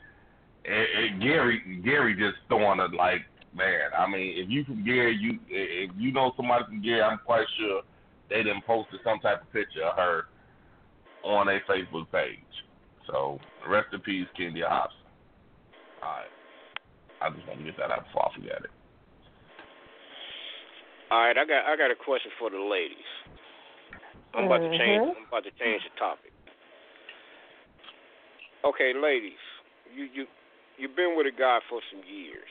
Gary, Gary just throwing it like, man. I mean, if you from Gary, you if you know somebody from Gary, I'm quite sure they done posted some type of picture of her on a Facebook page. So rest in peace, Kendia Hobson. All right, I just want to get that out before I forget it. All right, I got I got a question for the ladies. I'm about to change. Mhm. I'm about to change the topic. Okay, ladies, you you you've been with a guy for some years.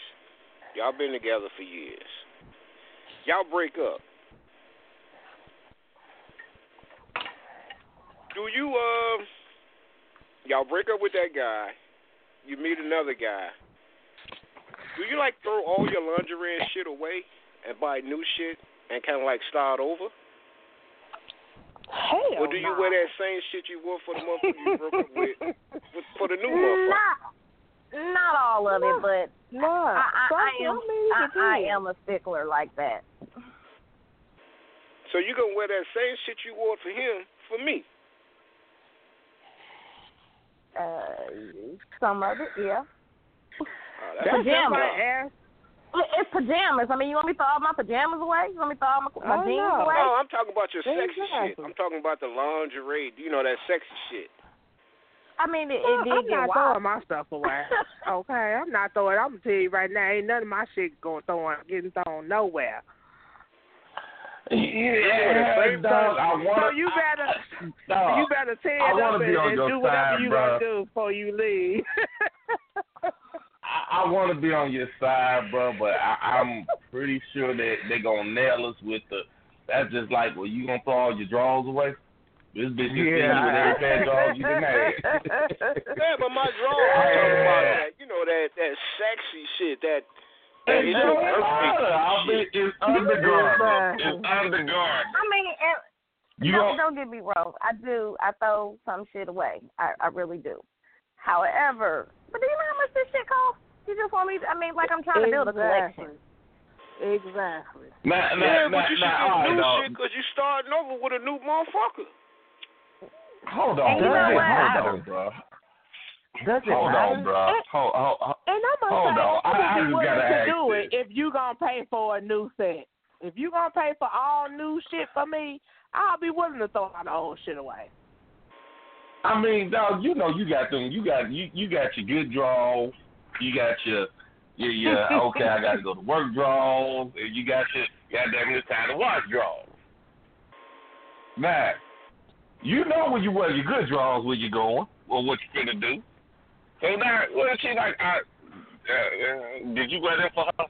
Y'all been together for years. Y'all break up. Do you uh y'all break up with that guy? You meet another guy. Do you like throw all your lingerie and shit away and buy new shit and kind of like start over? Hell or do you no. wear that same shit you wore for the motherfucker you broke up with, for the new motherfucker? Not, not all of it, but No, I, I, I am I I, it I depends. am a stickler like that. So you gonna wear that same shit you wore for him for me? Uh, some of it, yeah. Oh, that's That's pajamas. like ask. It- It's pajamas. I mean, you want me to throw all my pajamas away? You want me to throw all my, my Oh, jeans no. away? No, I'm talking about your sexy shit. I'm talking about the lingerie. You know that sexy shit. I mean, it, it Well, did I'm get not wild. throwing my stuff away. okay, I'm not throwing. I'm gonna tell you right now, ain't none of my shit going throwing, getting thrown nowhere. Yeah, same dog. I person. want So you better, dog, you better tear I it wanna up and, and your do whatever you bruh. gonna do before you leave. I, I want to be on your side, bro, but I, I'm pretty sure that they're gonna nail us with the. That's just like, well, you gonna throw all your drawers away This bitch just yeah, you with every pair of drawers you done had. yeah, but my drawers are talking about that, you know, that that sexy shit, that that it's it's, it's undergarment. It's undergarment. I mean, it, you don't, don't get me wrong. I do. I throw some shit away. I, I really do. However, but do you know how much this shit costs? You just want me? To, I mean, like I'm trying to build a collection. Exactly. Nah, nah, yeah, nah, but you should nah, get new right, shit because you're starting over with a new motherfucker. Hold on, And you know hold on, bro. Does it Hold on, bro. Hold, hold, hold. And I'm gonna Hold say, on. I- I I'm just willing gotta to ask do this. it if you gonna pay for a new set. If you gonna pay for all new shit for me, I'll be willing to throw all the old shit away. I mean, dog, you know you got them. You got you you got your good draws. You got your your your okay. I got to go to work draws. And you got your goddamn it's time to watch draws. Now, you know when you wear your good draws where you going or what you're gonna do. So now, what is she like? I, uh, uh, did you go there for her?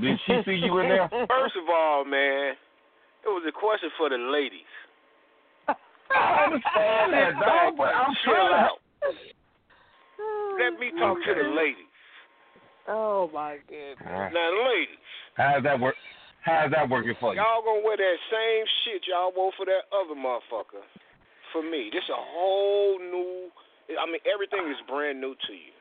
Did she see you in there? First of all, man, it was a question for the ladies. I understand that, dog, but I'm Chill trying to out. Let me talk to the ladies. Oh my goodness. Now, ladies, How's that work? How's that working for you? y'all gonna wear that same shit y'all wore for that other motherfucker. For me, this a whole new. I mean, everything is brand new to you.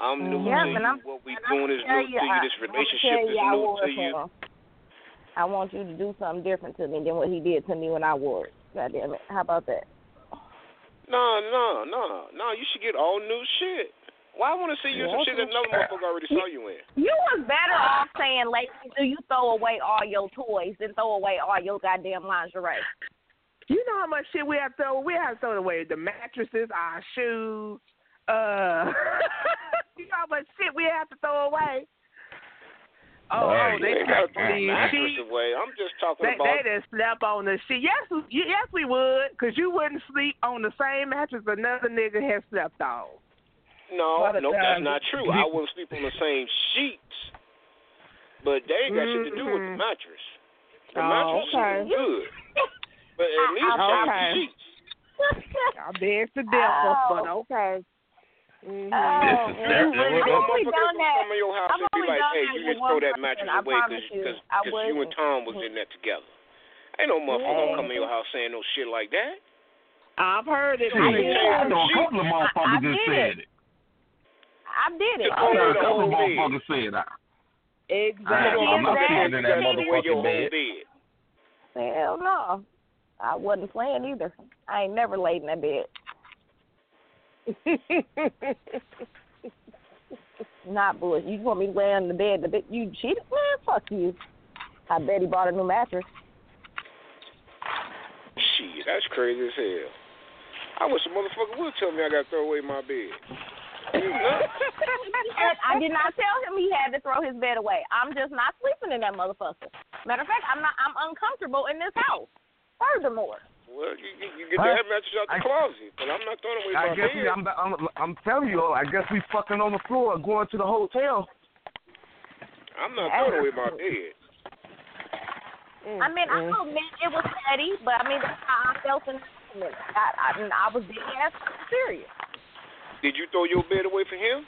I'm new Yeah, to you. I'm- what we doing is new you, to you. This relationship is new to you. him. I want you to do something different to me than what he did to me when I wore it. God damn it. How about that? No, no, no, no. No, you should get all new shit. Why I want to see you in some shit that another motherfucker already saw you in? You was better off saying, ladies, do you throw away all your toys than throw away all your goddamn lingerie? You know how much shit we have to throw? We have to throw away the mattresses, our shoes. Uh, you know how much shit we have to throw away? Oh, oh they You ain't gotta slept on the the mattress sheet. away. I'm just talking They, about. they done slept on the sheet. Yes, yes, we would, cause you wouldn't sleep on the same mattress another nigga has slept on. No, no, that's not true. I wouldn't sleep on the same sheets, but they ain't got shit to do with the Mhm. mattress. The Oh, mattress okay. is good, but at least change Okay. the sheets. I beg to differ, Oh. but okay. Mm-hmm. Oh, This is- man. that- You I've know, only motherfuckers done gonna that. come in your house I've and be only like, done "Hey, that you with just one throw that person, mattress I away promise you, because I you and wouldn't. Tom was in that together." Ain't no motherfucker gonna come in your house saying no shit like that. I've heard it. Shit, I did. I know a couple of motherfuckers I that did said it. I did it. Just I throw know away a the couple of whole bed. motherfuckers said that. Exactly. I'm not Yes, sitting in that that- Throw away your motherfucking whole bed. bed. Hell no. I wasn't playing either. I ain't never laid in that bed. Not bullshit. You want me to lay on the bed? The bed you cheated? Man, fuck you. I bet he bought a new mattress. Shit, that's crazy as hell. I wish a motherfucker would tell me I gotta throw away my bed. I did not tell him he had to throw his bed away. I'm just not sleeping in that motherfucker. Matter of fact, I'm not. I'm uncomfortable in this house. Furthermore, Well, you, you, you get Huh? that mattress out the I- closet, but I'm not throwing away I my guess bed. we, I'm, I'm I'm telling you, I guess we fucking on the floor going to the hotel. I'm not throwing away my bed. I mean, I Mm-hmm. admit it was petty, but I mean that's how I felt in the moment. I, I, I, I was being ass serious. Did you throw your bed away for him?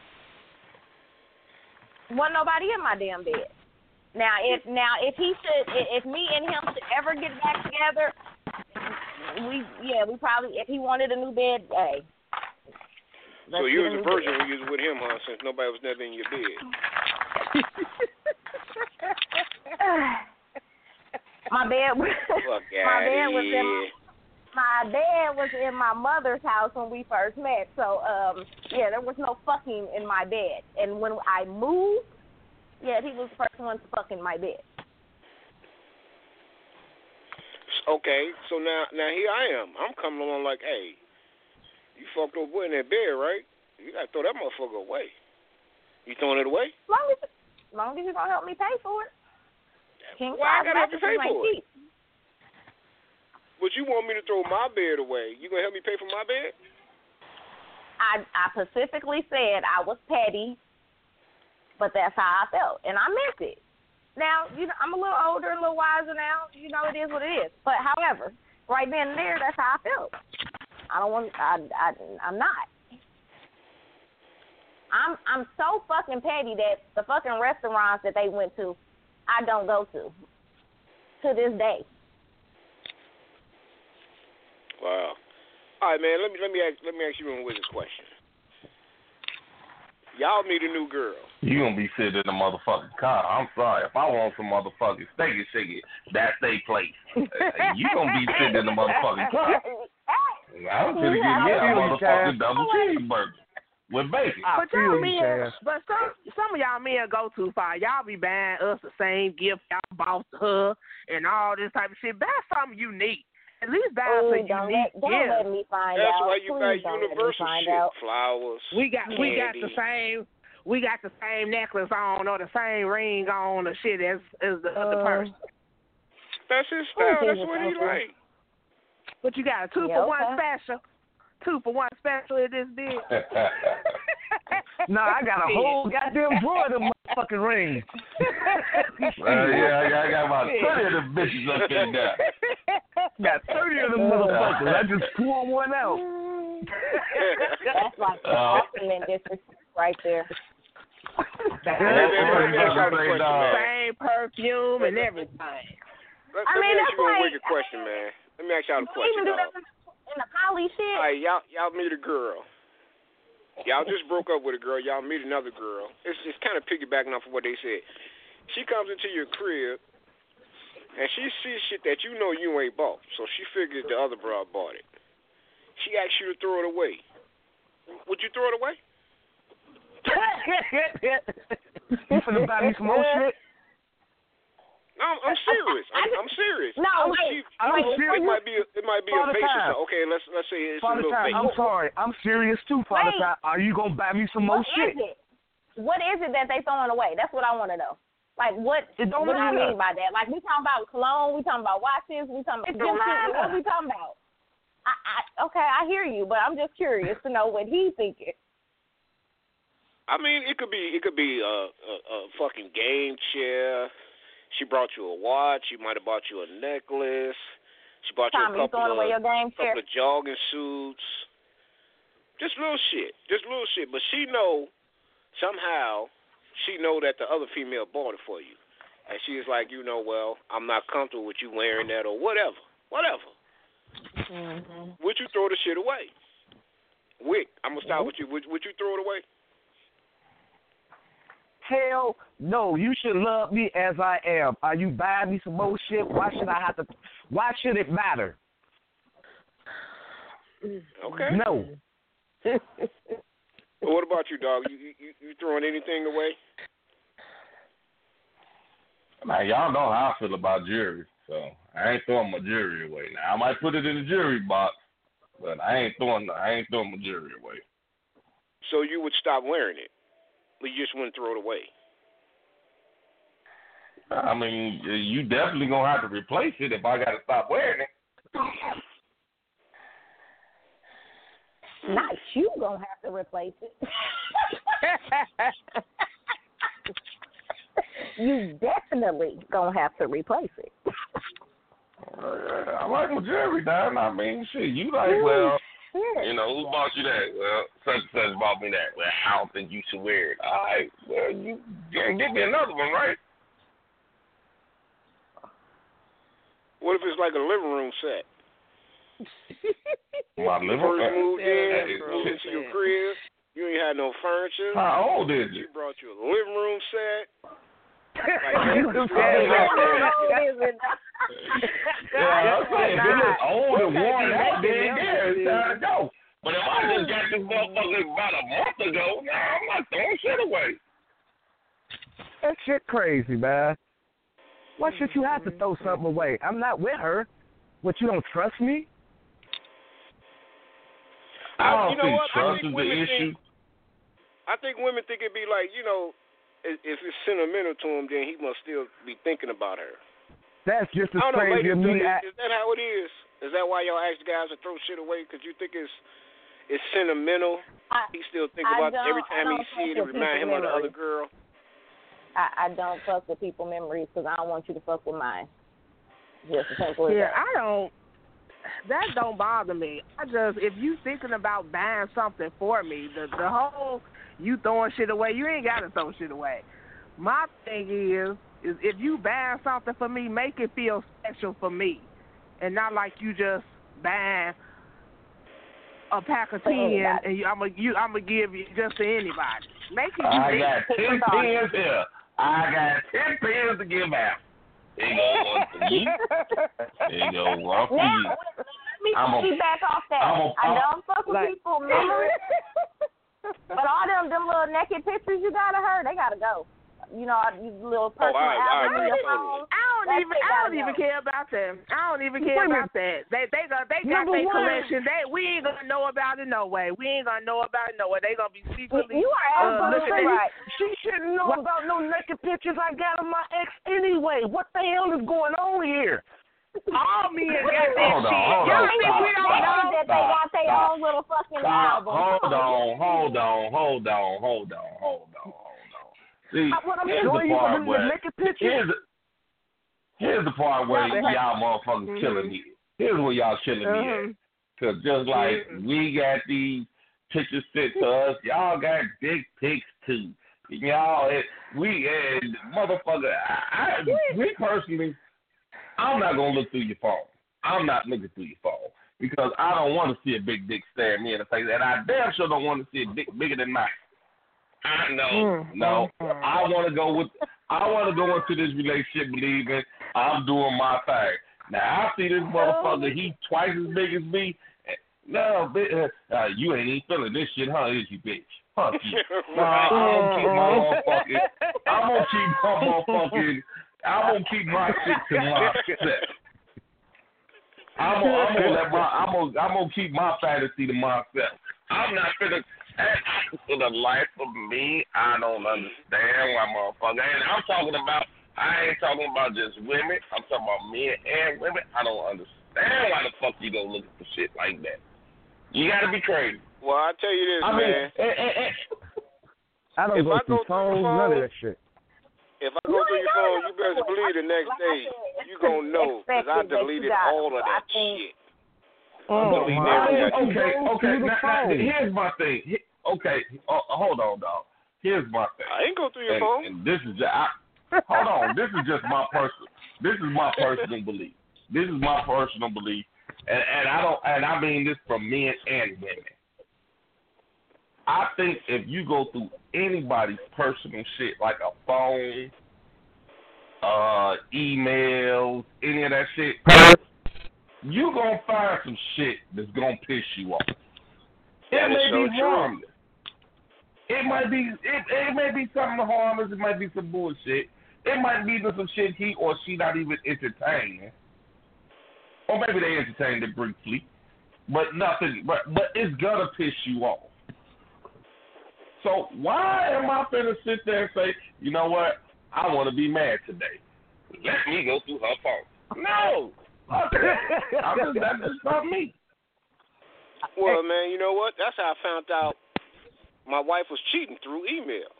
Wasn't nobody in my damn bed. Now if now if he should if me and him should ever get back together, we yeah we probably if he wanted a new bed, hey. so you was a virgin bed. when you was with him, huh? Since nobody was never in your bed. my bed was my bed was in my, my bed was in my mother's house when we first met. So um yeah, there was no fucking in my bed. And when I moved, yeah, he was the first one to fuck my bed. Okay, so now now here I am. I'm coming along like, hey, you fucked over boy in that bed, right? You gotta throw that motherfucker away. You throwing it away? As long as as long as you gonna help me pay for it. King Why I gotta have to pay for it? But you want me to throw my bed away? You gonna help me pay for my bed? I I specifically said I was petty, but that's how I felt, and I meant it. Now, you know, I'm a little older, and a little wiser now. You know, it is what it is. But however, right then and there, that's how I felt. I don't want. I. I. I'm not. I'm. I'm so fucking petty that the fucking restaurants that they went to, I don't go to. To this day. Wow. All right, man. Let me let me ask let me ask you one wicked question. Y'all meet a new girl. You gonna be sitting in the motherfucking car. I'm sorry. If I want some motherfucking steak and shake it, that's they place. you gonna be sitting in the motherfucking car. I'm gonna get me a motherfucking double cheeseburger with bacon. I But feel y'all men, but some some of y'all men go too far. Y'all be buying us the same gift y'all bought her and all this type of shit. Buy something unique. At least buy us Oh, a don't unique let, don't gift. let me find That's out. why you Please buy don't let me universal shit. out. Flowers. We got we got the same we got the same necklace on or the same ring on or shit as as the other Uh, person. That's his style. That's what he okay. like. But you got a two Yeah, for one special. Two for one special in this bitch. No, I got a whole goddamn drawer of them motherfucking rings. Uh, yeah, I got, I got about 30 of them bitches up in there. got 30 of them motherfuckers. I just pulled one out. That's like the Uh, ultimate disrespect right there. That Let me- let me ask y'all a Say, question, same perfume and everything. Let, I let mean, me ask that's you a like- wicked question, man. Let me ask y'all a question, even do dog. that in the poly shit. All right, y'all y'all meet a girl. Y'all just broke up with a girl. Y'all meet another girl. It's it's kind of piggybacking off of what they said. She comes into your crib, and she sees shit that you know you ain't bought. So she figured the other bro bought it. She asks you to throw it away. Would you throw it away? you finna buy me some more shit? No, I'm, I'm serious. I'm, I'm serious. No, I'm, wait, she, I'm you serious. It might be a, it might be a Father basis. time. Okay, let's let's say it's a little time, basis. I'm sorry. I'm serious too, Father Wait. time. Are you gonna buy me some more What shit? is it? What is it that they throwing away? That's what I want to know. Like what? It don't what do you matter. mean by that? Like we talking about cologne? We talking about watches? We talking about It shit? What matter. we talking about? I, I okay, I hear you, but I'm just curious to know what he thinking. I mean, it could be it could be a, a, a fucking game chair. She brought you a watch. She might have bought you a necklace. She bought Tommy, you you a couple throwing of game couple of jogging suits. Just little shit. Just little shit. But she know somehow she know that the other female bought it for you, and she is like, you know, well, I'm not comfortable with you wearing that or whatever, whatever. Mm-hmm. Would you throw the shit away? Wick, I'm gonna start with you. Would, would you throw it away? Hell no, you should love me as I am. Are you buying me some more shit? Why should I have to? Why should it matter? Okay. No. What about you, dog? You you you throwing anything away? Man, y'all know how I feel about jewelry, so I ain't throwing my jewelry away. Now I might put it in the jewelry box, but I ain't throwing I ain't throwing my jewelry away. So you would stop wearing it, but you just wouldn't throw it away. I mean, you definitely gonna have to replace it if I gotta stop wearing it. Not you gonna have to replace it. you definitely gonna have to replace it. Uh, I like my Jerry dog. I mean, shit, you like well, You know, who bought you that? Well, such and such bought me that. Well, I don't think you should wear it. All right, well, you can get me another one, right? What if it's like a living room set? My You living first moved in, moved into your crib. You ain't had no furniture. How old is She you? brought you a living room set. You Like, said Yeah, I'm saying, if it old and worn out, then yeah, it's time to go. But if I just got this motherfucker about a month ago, nah, I'm not throwing shit away. That shit crazy, man. Why should you have to mm-hmm. throw something away? I'm not with her. What, you don't trust me? I oh, don't you know think what? I trust think is the issue. think- I think women think it'd be like, you know, if, if it's sentimental to him, then he must still be thinking about her. That's just as I don't know, crazy ladies. as me. Is, is that how it is? Is that why y'all ask guys to throw shit away? Because you think it's it's sentimental? I, He still think I about don't- every time he don't see it, fuck it with remind him people of the other girl. I, I don't fuck with people memories because I don't want you to fuck with mine. Just simple Yeah, that. I don't. that don't bother me. I just if you thinking about buying something for me, the the whole you throwing shit away, you ain't gotta throw shit away. My thing is is if you buying something for me, make it feel special for me, and not like you just buying a pack of oh, For ten and you, I'm gonna you I'm gonna give you just to anybody. Make it I got ten pins here. I got ten pins to give out. There you go one for you. There you go one for Now, you. let me I'm a- piggyback off that. I'm a- I don't fuck with Like- people, remember? but all them them little naked pictures you got of her, they gotta go. You know, these little Oh, I- personal I albums your phone. I don't That even I don't even go. care about them. I don't even care about that. They they got they got their one. collection. They we ain't gonna know about it no way. We ain't gonna know about it no way. They gonna be secretly You are uh, absolutely looking at right. She shouldn't know about no naked pictures I got of my ex anyway. What the hell is going on here? All men got that Hold on, shit. hold Y'all on, think we don't know? that they got their own little fucking Stop. album. Hold on, hold on, hold on, hold on, hold on, hold on. See, What I'm here's the part where here's the, here's the part where y'all motherfuckers Mhm. killing me. Here's where y'all killing me at. Uh-huh. Cause just like Mhm. we got these pictures sent to us, y'all got dick pics too. Y'all, it, we and motherfucker. I, I, me personally, I'm not gonna look through your phone. I'm not looking through your phone because I don't want to see a big dick stare me in the face, and I damn sure don't want to see a dick bigger than mine. I know, Mm, no. mm, I want to go with. I want to go into this relationship believing I'm doing my thing. Now I see this motherfucker. He twice as big as me. No, bi- uh, uh, you ain't even feeling this shit, huh? Is you, bitch? Fuck you. No, I'm gonna keep my motherfucking. I'm gonna keep my motherfucking. I'm gonna keep my shit to myself. I'm gonna, I'm gonna let my. I'm gonna. I'm gonna keep my fantasy to myself. I'm not finna. And for the life of me, I don't understand why motherfucker. And I'm talking about. I ain't talking about just women. I'm talking about men and women. I don't understand why the fuck you go looking for shit like that. You gotta be crazy. Well, I tell you this, I man. mean, eh, eh, eh. I don't If go I through go through the phones, none of that shit. If I go through your phone, you better believe the next day you gonna know because I deleted all of that shit. Mm. Delete Why every would goddamn okay, okay. Now, now, here's my thing. Okay, uh, hold on, dog. Here's my thing. I ain't go through your and, phone. and this is just, I, hold on. This is just my personal. This is my personal belief. This is my personal belief, and and I don't and I mean this from men and women. I think if you go through anybody's personal shit like a phone, uh, emails, any of that shit, you gonna find some shit that's gonna piss you off. That it may so be harmless. It might be it, it may be something harmless. It might be some bullshit. It might be some shit he or she not even entertaining, or maybe they entertained it briefly, but nothing. But but it's gonna piss you off. So why am I finna sit there and say, you know what? I want to be mad today. Let me go through her phone. No. I'm just, that's just not me. Well, man, you know what? That's how I found out my wife was cheating through email.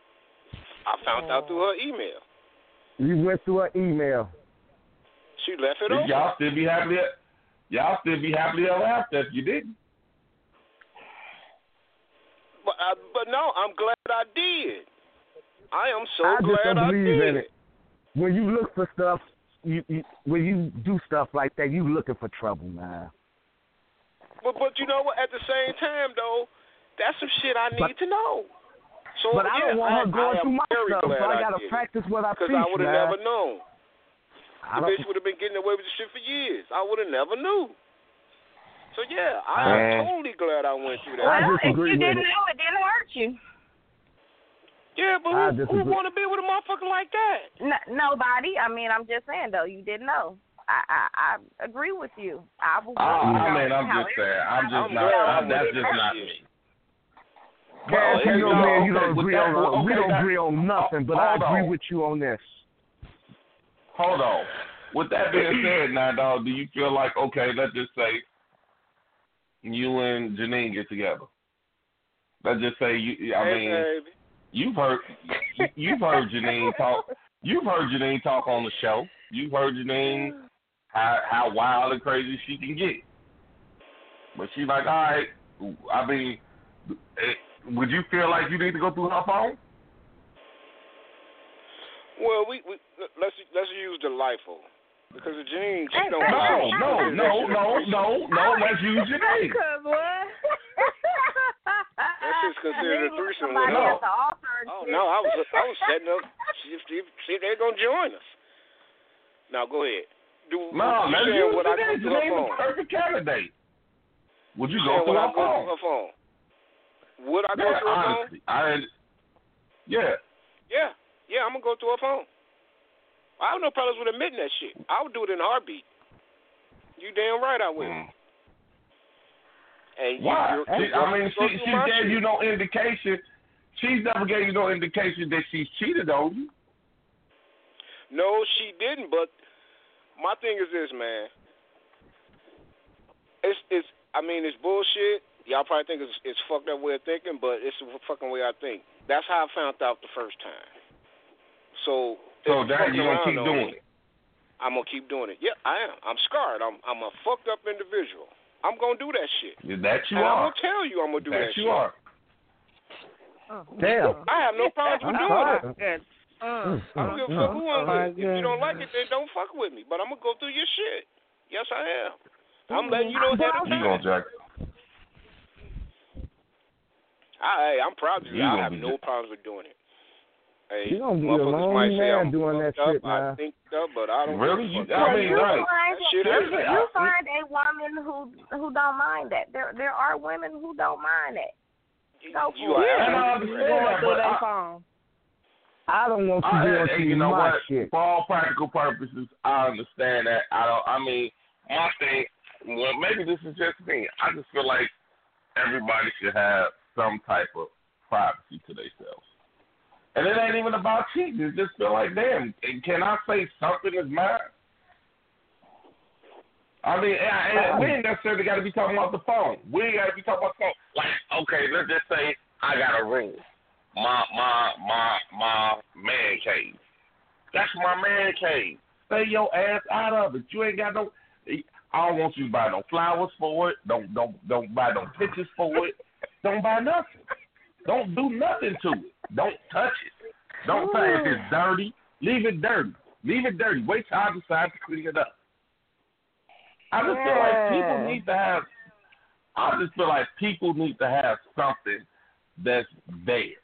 I found out through her email. You went through her email. She left it open. Y'all still be happy. y'all still be happily ever after if you didn't. But I, but no, I'm glad I did. I am so I just glad don't I believe did. in it. When you look for stuff, you, you when you do stuff like that, you looking for trouble, man. But but you know what? At the same time though, that's some shit I need But- to know. So But I yeah, don't want her I, going I through my stuff, so I I gotta did practice what I preach, Because I would have never known. I The bitch would have been getting away with the shit for years. I would have never knew. So yeah, I Man. am totally glad I went through that. I Well, if you didn't it. know, it didn't hurt you. Yeah, but who, who want to be with a motherfucker like that? N- nobody. I mean, I'm just saying though, you didn't know. I I, I agree with you. I will. Ah, I, you I know, mean, I'm just saying, I'm just I'm not. glad I'm, that's just not me. Cass, okay, you know, no, man, you don't agree that- on well, we don't that- agree on nothing, but I hold agree on. with you on this. Hold on. With that being said, now, dog, do you feel like okay? Let's just say you and Janine get together. Let's just say you. I hey, mean, baby. you've heard you've heard Janine talk. You've heard Janine talk on the show. You've heard Janine how how wild and crazy she can get. But she's like, all right. I mean, would you feel like you need to go through her phone? Well, we, we let's let's use the LIFO because of jeans she don't. No, no, no, no, no, no. Let's use your name. Cause what? That's just considered a threesome. Somebody No. at the altar Oh no, I was I was setting up. See if, see if, they're gonna join us. Now go ahead. Do No, you let's saying use would your I go name. through Your her phone? perfect candidate. Would you You go through would I her go phone? her phone? Would I go Yeah, through her phone? honestly, I. Yeah. Yeah, yeah, I'm gonna go through her phone. I have no problems with admitting that shit. I would do it in a heartbeat. You damn right I will. Mm. And Why? you're, you're I mean, she she gave you no indication. She's never gave you no indication that she's cheated on you. No, she didn't. But my thing is this, man. It's it's. I mean, it's bullshit. Y'all probably think it's it's fucked up way of thinking, but it's the fucking way I think. That's how I found out the first time. So. So if that fucking you gonna around keep doing me, it. I'm gonna keep doing it. Yeah, I am. I'm scarred. I'm I'm a fucked up individual. I'm gonna do that shit. That you and I'm gonna tell you I'm gonna do that, That you shit. are. Damn. I have no problems with doing it. sorry. Good. Mm, I don't give a mm, fuck mm. who I'm Oh, with. If you don't like it, then don't fuck with me. But I'm gonna go through your shit. Yes, I am. I'm letting you know ahead of You time. gonna jack? I, hey, I'm proud of you. You I gonna have no jack- problems with doing it. Hey, You gonna be a motherfuckers might lonely man doing that fucked shit, up, I man. think up, but I don't. Really? You- I mean, you right. find That shit you, is- you find a woman who who don't mind that. There there are women who don't mind that. Go for you it. are Yeah, and I absolutely understand right. Going that, but I- phone. I don't want you I, doing and, to you know my what? shit. For all practical purposes, I understand that. I don't. I mean, my thing. Well, maybe this is just me. I just feel like everybody should have some type of privacy to themselves. And it ain't even about cheating. It just feel like, damn, can I say something is mine? I mean, and, and we ain't necessarily got to be talking about the phone. We ain't got to be talking about the phone. Like, okay, let's just say I got a ring, my my my my man cave. That's my man cave. Stay your ass out of it. You ain't got no. I don't want you to buy no flowers for it. Don't don't don't buy no pictures for it. Don't buy nothing. Don't do nothing to it. Don't touch it. Don't say if it's dirty. Leave it dirty. Leave it dirty. Wait till I decide to clean it up. I just feel like people need to have. I just feel like people need to have something that's theirs.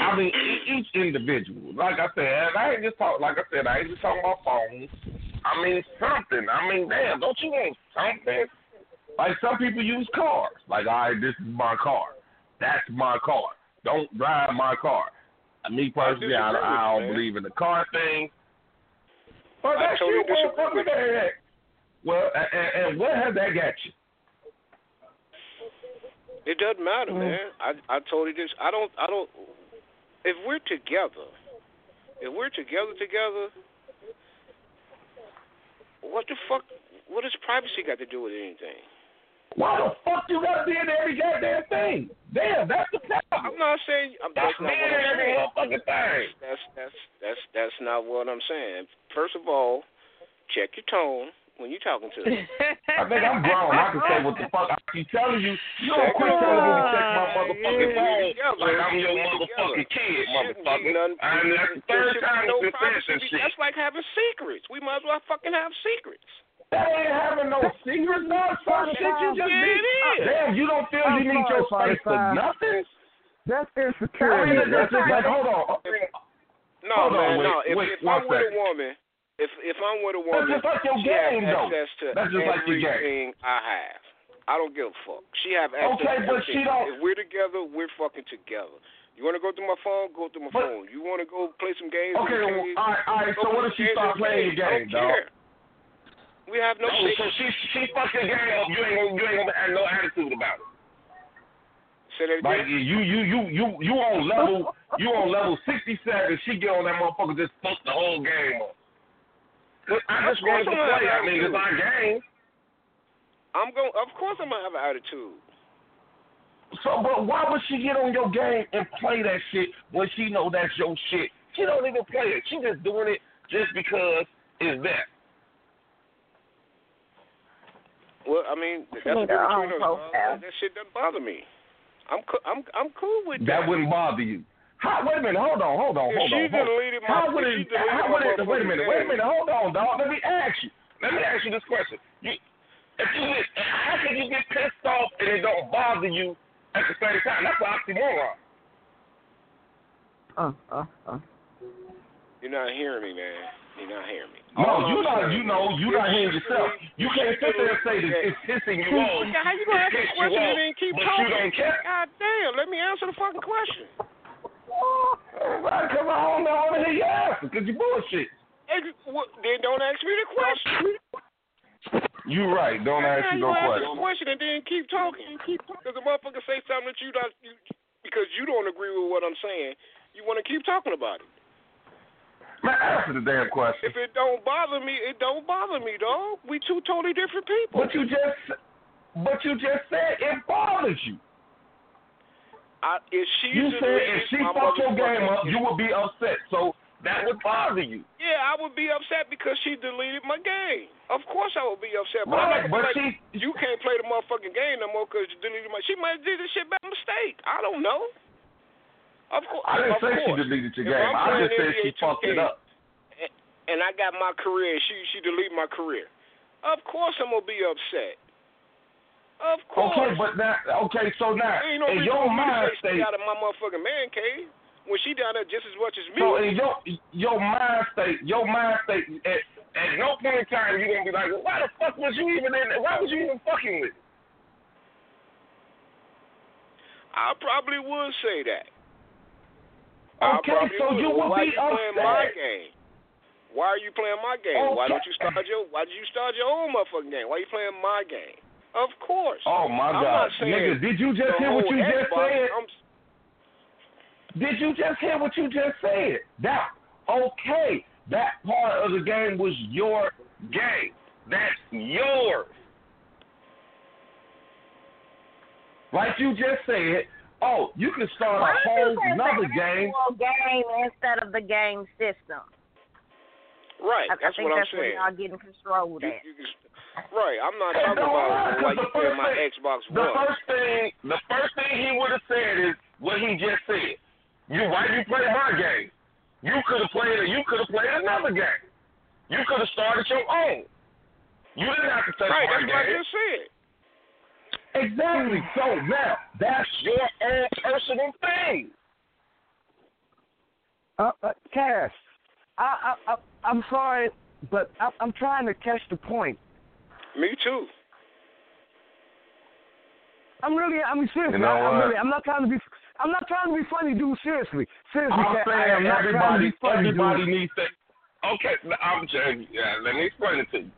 I mean, each individual. Like I said, I ain't just talk. Like I said, I ain't just talking about phones. I mean something. I mean, damn, don't you want something? Like some people use cars. Like, all right, this is my car. That's my car. Don't drive my car. Me personally, I, with I don't believe in the car thing. But I that totally shit won't disagree fuck with that. Well, and, and what has that got you? It doesn't matter, Mm. man. I I told you this. I don't I don't. If we're together, if we're together together, what the fuck? What does privacy got to do with anything? Why the fuck you gotta be in every goddamn thing? Damn, that's the problem. I'm not saying I'm, That's that's not what I'm every saying. motherfucking thing. That's that's that's that's not what I'm saying. First of all, check your tone when you're talking to me. I think I'm grown. I can say what the fuck I keep telling you. You don't quit telling me to check my motherfucking phone like I'm your motherfucking kid, motherfucker. And that's the third time no you said shit. That's like having secrets. We might as well fucking have secrets. That ain't having no secrets, no some shit you just need. Damn, you don't feel I'm you need your sorry, space for nothing? That's I insecurity. mean, that's That's just like, hold on. No, Hold on, wait, no. If, wait, if one I'm with a second. woman, if if I'm with a woman, That's woman, just like your she has game, though. access to That's just like your game. everything I have. I don't give a fuck. She have access Okay, to but everything. she don't- If we're together, we're fucking together. You want to go through my phone? Go through my But- phone. You want to go play some games? Okay, well, all right, all right. So what if she games start playing me. your game, dog? care. We have no No, so she she fucked your game up. You ain't gonna you ain't gonna have no attitude about it. Say that Like you you you you you on level you on level sixty seven. She get on that motherfucker just fuck the whole game up. I just wanted to play. I mean, it's our game. I'm going. Of course, I'm gonna have an attitude. So, but why would she get on your game and play that shit when she know that's your shit? She don't even play it. She just doing it just because it's that. Well, I mean, that's need the her difference own between us. profile. That shit doesn't bother me. I'm co- I'm I'm cool with That wouldn't bother you. How, wait a minute, hold on, hold on, If hold she on. Hold on. my- how would it, how would it, wait a motherfucking minute, wait a minute, hold on, dog. Let me ask you. Let me ask you this question. You, if you get, how can you get pissed off and it don't bother you at the same time? That's an oxymoron. Uh, uh, uh. You're not hearing me, man. You're not hearing me. No, All you I'm not, you know, you is, not if hearing yourself. You can't sit there and say that it's pissing you off. Yeah, how you gonna ask a question and then keep but talking? you don't care. God damn, let me answer the fucking question. Right, come on, I don't know what to hear you answer because you bullshit. Ex- what- Then don't ask me the question. You right. Don't ask How you you no gonna ask question. a question and then keep talking? Because the motherfucker say something that you don't, you, because you don't agree with what I'm saying. You want to keep talking about it. Man, answer the damn question. If it don't bother me, it don't bother me, dog. We two totally different people. But you just, but you just said it bothers you. I, if she You said if she fucked your game up, you would be upset. So that would bother you. Yeah, I would be upset because she deleted my game. Of course, I would be upset. But Right, but not she- like, you can't play the motherfucking game no more because you deleted my. She might have did this shit by mistake. I don't know. Of course, I didn't of say she deleted your If game. I just said she fucked it up. and I got my career. She she deleted my career. Of course, I'm gonna be upset. Of course. Okay, but now, okay, so now, no in your for me to mind state, out of my motherfucking man cave when she down there just as much as me. so in your your mind state, your mind state, at, at no point in time you gonna be like, well, why the fuck was you even in? Why was you even fucking with? I probably would say that. Okay, so you would why be you playing my game? Why are you playing my game? Why don't you start your Why did you start your own motherfucking game? Why are you playing my game? Of course. Oh my I'm God, nigga, did you just hear what you just said? I'm, Did you just hear what you just said? That okay? That part of the game was your game. That's yours. Like you just said, oh, you can start Why a whole you say another the game. game instead of the game system? right. I, that's I think what I'm that's where saying. y'all getting controlled You- at. you can- right. I'm not talking don't about lie, why 'cause you the playing first my thing- Xbox The first thing, the first thing he would have said is what he just said. You why you play my game? You could have played. You could have played another game. You could have started your own. You didn't have to touch right. my That's what I just said. Exactly. So now that's your own personal thing. Uh, uh, Cass, I, I, I, I'm sorry, but I, I'm trying to catch the point. Me too. I'm really, I mean, seriously, You know I, I'm really, I'm not trying to be, I'm not trying to be funny, dude. Seriously, seriously, I'm Cass, I am saying not everybody, funny, everybody dude. needs to. Okay, I'm just yeah. Let me explain it to you.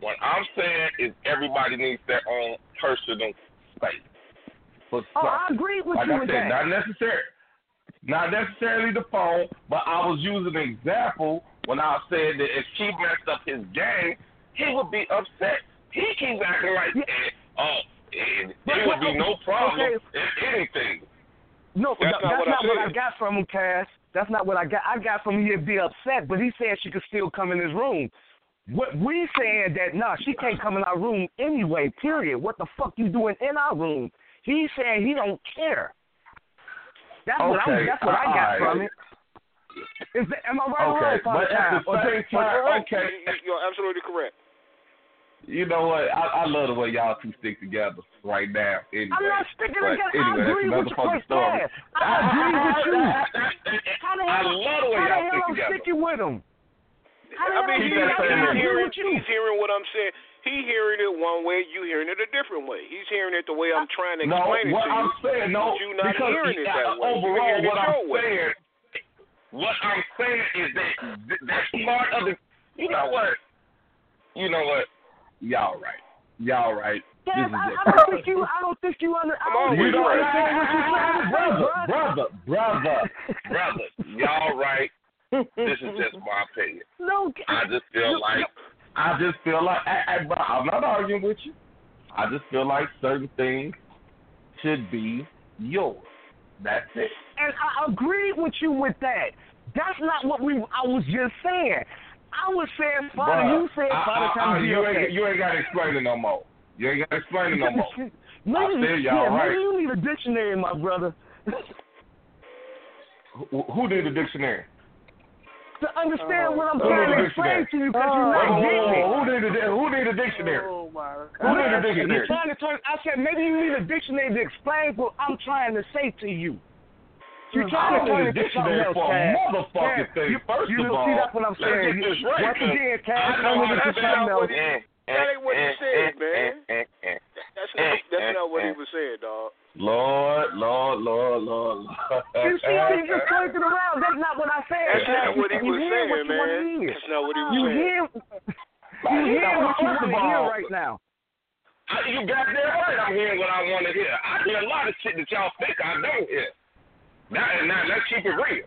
What I'm saying is everybody needs their own personal space. For Oh, some. I agree with like you I with said, that. not necessarily, not necessarily the phone, but I was using an example when I said that if she messed up his game, he would be upset. He keeps acting like, Yeah. eh, oh, it, it would be no problem okay. if anything. No, That's that's, not what I not what I got from him, Cass. That's not what I got. I got from him he'd be upset, but he said she could still come in his room. What we saying that nah, she can't come in our room anyway. Period. What the fuck you doing in our room? He's saying he don't care. That's what I that's what I got alright. from it. Is that, am I right or Okay, wrong, but at the Or same just- time, Right. okay. You- You're absolutely correct. You know what? I, I love the way y'all two stick together right now. Anyway, I'm not sticking but together. Anyway, I agree that's with you, another fucking story. Cass. I agree with you. How the I love the way how y'all the hell stick I'm together. sticking with him? How the I hell mean, I'm Keep he, sticking- that I same can't energy. agree hearing, he's hearing what I'm saying. He hearing it one way, you hearing it a different way. He's hearing it the way I'm trying to No, explain it what to I'm you. saying, no, but you not because hearing it uh, that way. Overall, hearing it what I'm your way. saying, what I'm saying is that th- that's part of the. You know what? You know what? Y'all right. Y'all right. Dad, I, I, don't you, I don't think you. Under, I don't think you understand right. what you're saying, brother. Brother, brother, brother. Y'all right. This is just my opinion. No, I just feel like I just feel like I, I, but I'm not arguing with you. I just feel like certain things should be yours. That's it. and I agree with you with that. That's not what we. I was just saying. I was saying, Father, Bruh, you said, I- Father, I- time I- be you, okay. ain't, you ain't got to explain it no more. You ain't got to explain it no more. maybe, said y'all yeah, right. maybe you need a dictionary, my brother, who, who did the dictionary? To understand oh, what I'm Who trying to explain to you because Oh. you're Whoa, not whoa, getting it. who did the who did the dictionary? Oh my Who did the You're dictionary? trying to turn. I said maybe you need a dictionary to explain what I'm trying to say to you. You're trying I to don't turn need a it to something dictionary else, for a Cass. motherfucking Cass, thing. you, First you of know, all, see that's what I'm saying. You- right. Once again, Cass, I know turn it how into that something else. That ain't what he eh, eh, said, man. That's not that's not what he was saying, dog. Lord, Lord, Lord, Lord, Lord. You see how you just turned it around? That's not what I said. That's not what he was what saying, to man. hear. That's not what he was You saying. hear, you hear what you want to hear right now. You goddamn right I'm hearing what I want to hear. I hear a lot of shit that y'all think I don't hear. Now, now let's keep it real.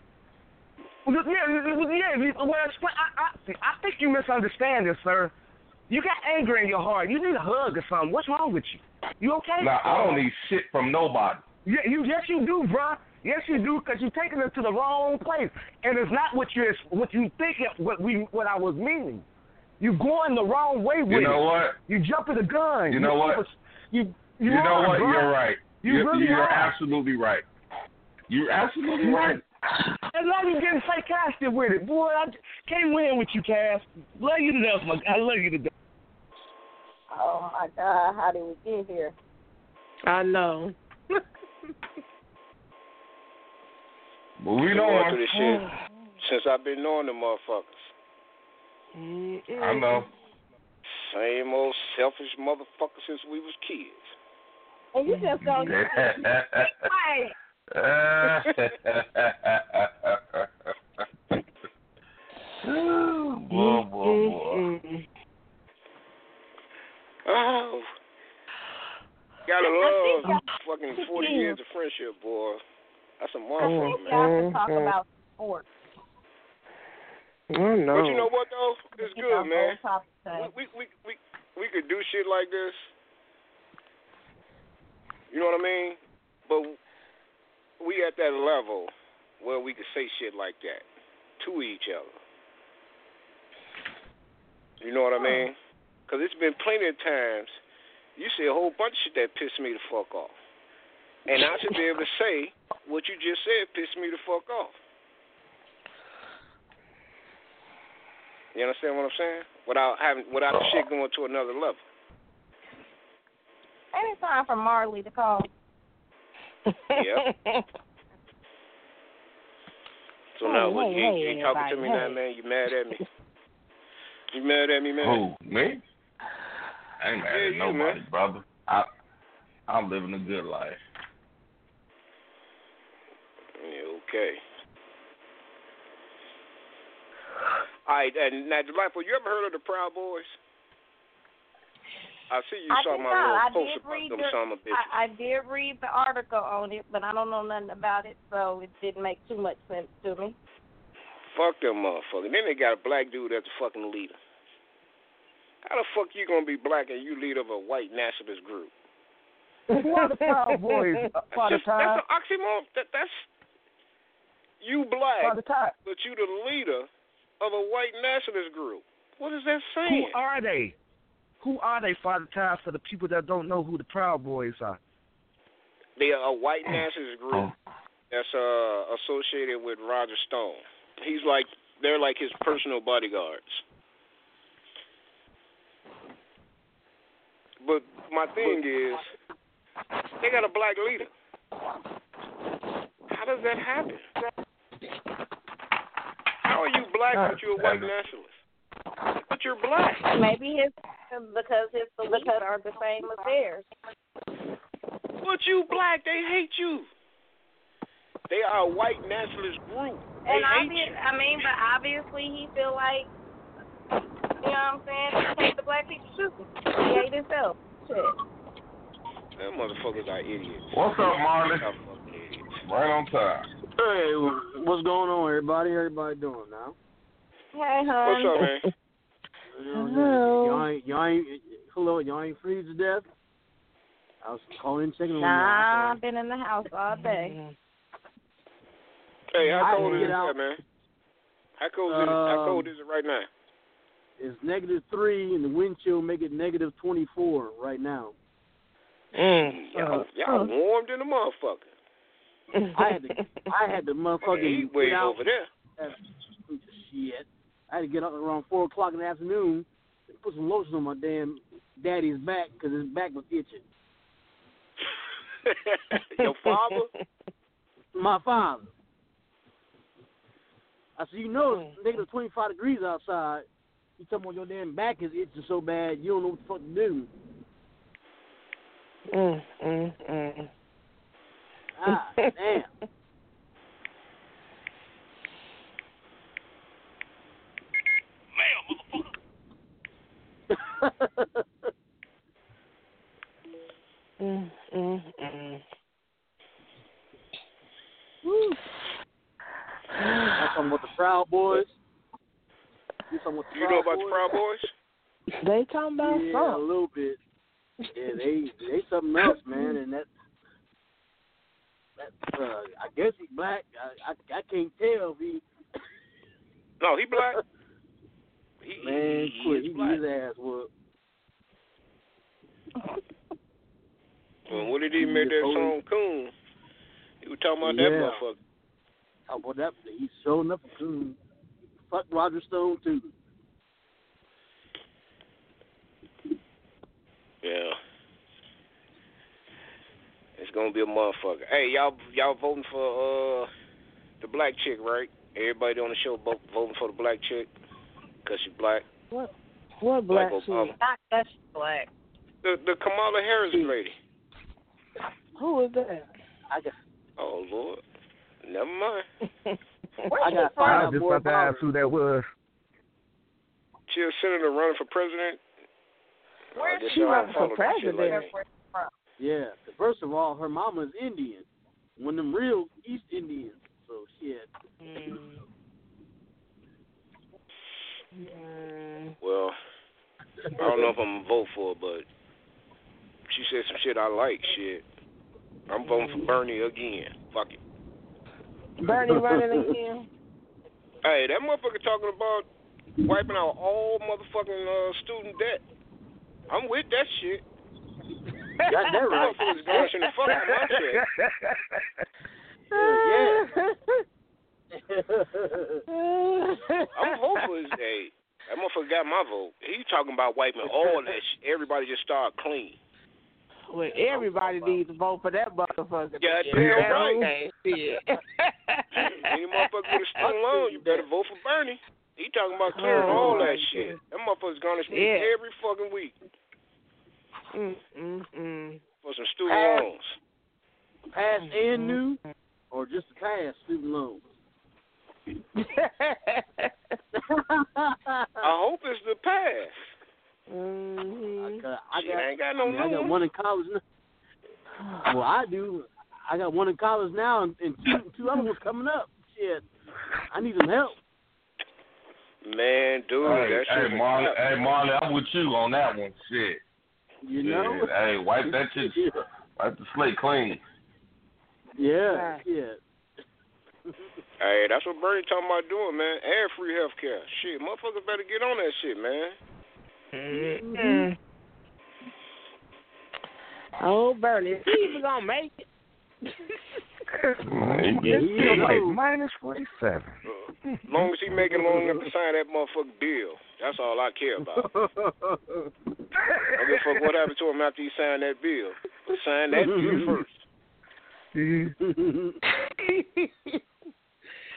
Yeah, yeah. Well. I, I, I think you misunderstand this, sir. You got anger in your heart. You need a hug or something. What's wrong with you? You okay? Now, I don't need shit from nobody. Yeah, you yes you do, bruh. Yes you do, because you're taking it to the wrong place, and it's not what you what you think it, what we what I was meaning. You're going the wrong way with You know it. what? You jumping the gun. You know what? over- You you, You know are, what? bruh. You're right. You You're, really you're are. absolutely right. You're absolutely right. And now you're getting sarcastic with it, boy. I can't win with you, Cass. Love you to death, my. I love you to death. Oh my God, how did we get here? I know. Moving Been going on. through this shit since I've been knowing the motherfuckers. I know. Same old selfish motherfucker since we was kids. And you just don't. Right. boy, boy, boy. Oh, gotta I love fucking forty years of friendship, boy. That's a motherfucker, man. Y'all can talk mm-hmm. about sports. I know. But you know what though? It's Keep our good, man. whole. We we we we could do shit like this. You know what I mean? But we at that level where we could say shit like that to each other. You know what I mean? Because it's been plenty of times you say a whole bunch of shit that pissed me the fuck off. And I should be able to say what you just said pissed me the fuck off. You understand what I'm saying? Without having without the shit going to another level. And it's time for Marley to call? Yep. So Hey, now what hey, you, hey, you ain't talking to me now, man? You mad at me? You mad at me, man? Who? Me? I ain't mad Yeah, at you, nobody, man. brother. I I'm living a good life. Yeah, okay. All right, and now, Delightful, you ever heard of the Proud Boys? I see you I saw my not. little I post about them your- son of a. I, I did read the article on it, but I don't know nothing about it, so it didn't make too much sense to me. Fuck them motherfuckers. Then they got a black dude as a fucking leader. How the fuck you gonna be black and you leader of a white nationalist group? Who are the Proud Boys? That's, Father just, that's an oxymoron. That, that's you black, but you the leader of a white nationalist group. What is that Who are they? Who are they, Father Time, for the people that don't know who the Proud Boys are? They are a white nationalist group that's uh, associated with Roger Stone. He's like they're like his personal bodyguards. But my thing is, they got a black leader. How does that happen? How are you black but you're a white nationalist? But you're black. Maybe his because his beliefs are the same as theirs. But you black, they hate you. They are a white nationalist group. They And hate obvious. I mean, but obviously he feel like, you know what I'm saying? He hate the black people too. He hate himself. Shit. Them motherfuckers are idiots. What's up, Marley? Y'all fucking. Right on time. Hey, what's going on, everybody? Everybody doing now? Hey, hon. What's up, man? Hello. Y'all ain't, y'all ain't, hello, y'all ain't freeze to death. I was calling in checking on y'all. I've been in the house all day. Hey, how cold is it, out. man? How cold is it? How Um, cold is it right now? It's negative three, and the wind chill make it negative twenty four right now. Mm. Y'all, y'all warmed in the motherfucker. I had to, I had to Fucking motherfucking get out. over there. Shit, I had to get up around four o'clock in the afternoon and put some lotion on my damn daddy's back because his back was itching. Your father? My father. I said, you know, it's negative 25 degrees outside. You talking about your damn back is itching so bad, you don't know what the fuck to do. Mm, mm, mm. Ah, damn. Mm, mm, mm. Woo. I'm talking about the Proud Boys. You talking about the You know Proud about the Proud Boys? They talking about yeah, a little bit. Yeah, they they something else, man, and that that uh, I guess he's black. I, I I can't tell if he No, he black. He, man he, quit. he He black. his ass whooped. Well, what did he make that song Coon? He was talking about that motherfucker. Oh, boy, that he's showing up a coon. Fuck Roger Stone too. Yeah. It's gonna be a motherfucker. Hey, y'all y'all voting for uh the black chick, right? Everybody on the show vote, voting for the black chick because she black. What? What black like shit? Obama. Not that black. The the Kamala Harris lady. Who is that? I got Oh Lord. Never mind. I got I find was out just more about to ask who that was. She a senator running for president. Where I guess she running for follow like president? that. Yeah, first of all, her mama's Indian, one of them real East Indians. So shit. Mm. Well, I don't know if I'm gonna vote for her, but she said some shit I like. Shit, I'm voting for Bernie again. Fuck it. Bernie running again? Hey, that motherfucker talking about wiping out all motherfucking uh, student debt. I'm with that shit. Got that right. Motherfuckers garnishing the fuck out of my check. I'm voting for his hey. That motherfucker got my vote. He talking about wiping all that shit. Everybody just start clean. well, everybody needs to vote for that motherfucker. Yeah, damn That's right. okay. Shit. Any motherfucker with a student loan, you better vote for Bernie. He talking about clearing Oh, all that shit. That motherfucker's garnish me Yeah. every fucking week mm, mm, mm. for some student Pass. loans. Past and new, or just the past student loans. I hope it's the past. Mhm. I, I Shit, got, I ain't got no I, mean, I got one in college. Now. Well, I do. I got one in college now, and, and two two other ones coming up. Shit, I need some help. Man, dude, Hey, that hey, Marley, hey, Marley, I'm with you on that one. Shit. You know? Yeah, hey, wipe that shit, wipe the slate clean. Yeah, yeah. Hey, that's what Bernie talking about doing, man. And free healthcare. Shit, motherfuckers better get on that shit, man. Mm. Oh, Bernie, is he even gonna make it? Man, Yeah, It's you like minus 47. As long as he making long enough to sign that motherfucking bill, that's all I care about. I don't give a fuck what happened to him after he signed that bill. Sign that bill first.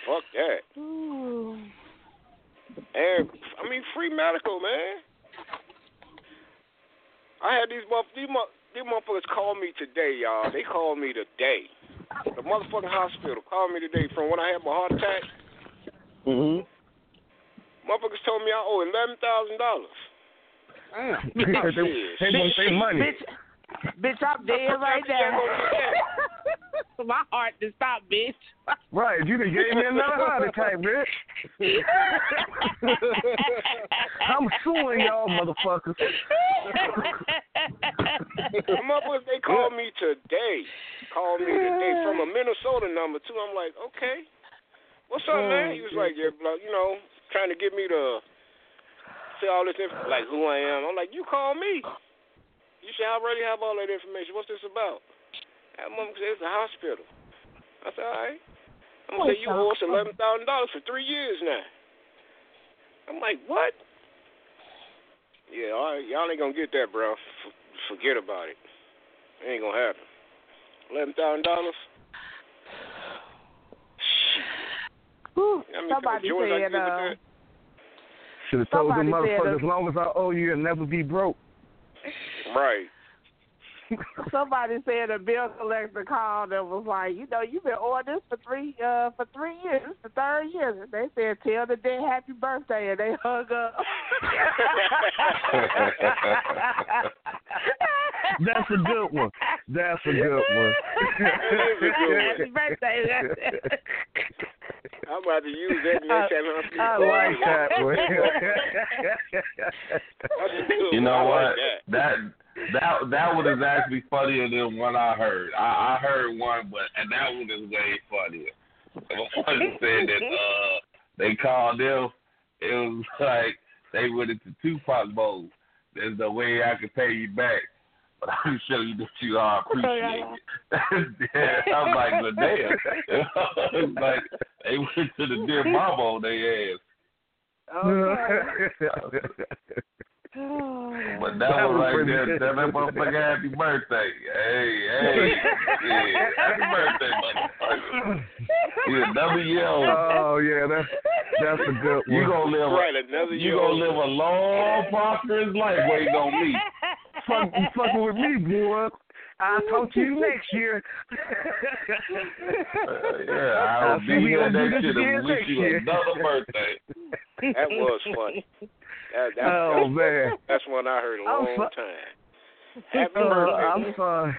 Fuck that. And I mean, free medical, man. I had these mother these, mo- these motherfuckers call me today, y'all. They called me today. The motherfucking hospital called me today from when I had my heart attack. hmm Motherfuckers told me I owe eleven thousand dollars. they, they want their money. Bitch, bitch, I'm dead right now. My heart to stop, bitch. Right, you done gave me another heart attack, bitch. I'm suing y'all motherfuckers. The motherfuckers they called me today. Called me today from a Minnesota number too. I'm like, okay, what's up, man? He was like, yeah, blah, you know, trying to get me to say all this info, like who I am. I'm like, you call me. You should already have all that information. What's this about? That mother said it's a hospital. I said, all right. I'm gonna say you owe us eleven thousand dollars for three years now. I'm like, what? Yeah, all right, y'all ain't gonna get that, bro. F- forget about it. It ain't gonna happen. Eleven thousand dollars. Somebody said, uh, Should have told them Somebody motherfuckers, as long as I owe you, you'll never be broke. Right. somebody said a bill collector called and was like, you know, you've been on this for three uh for three years. This the third year. And they said, tell the dead happy birthday, and they hung up. That's a good one. That's a good one. happy birthday. I'm about to use that next time I'm I like that one. That's a good You know what? like that. That that that one is actually funnier than one I heard. I, I heard one, but and that one is way funnier. Someone said that uh they called them. It was like they went into Tupac mode. There's no way I can pay you back, but I can show you that you are appreciated. yeah, I'm like, but damn, like they went to the dear mama on their ass. But that, That was was right there. good. Tell that motherfucker happy birthday. Hey, hey. yeah, happy birthday, motherfucker. Yeah, another year old. oh yeah, that's that's a good one. You gonna live Right, another year you gonna live a long, prosperous life waiting on me. Fuck, you fucking with me, boy. I'll talk to you next year. Uh, yeah, I'll I'll be see we here next year to again wish next you year. another birthday. That was funny. That, that, oh that's, man. that's one I heard a I'm long fu- time. Happy Uh, birthday. I'm sorry.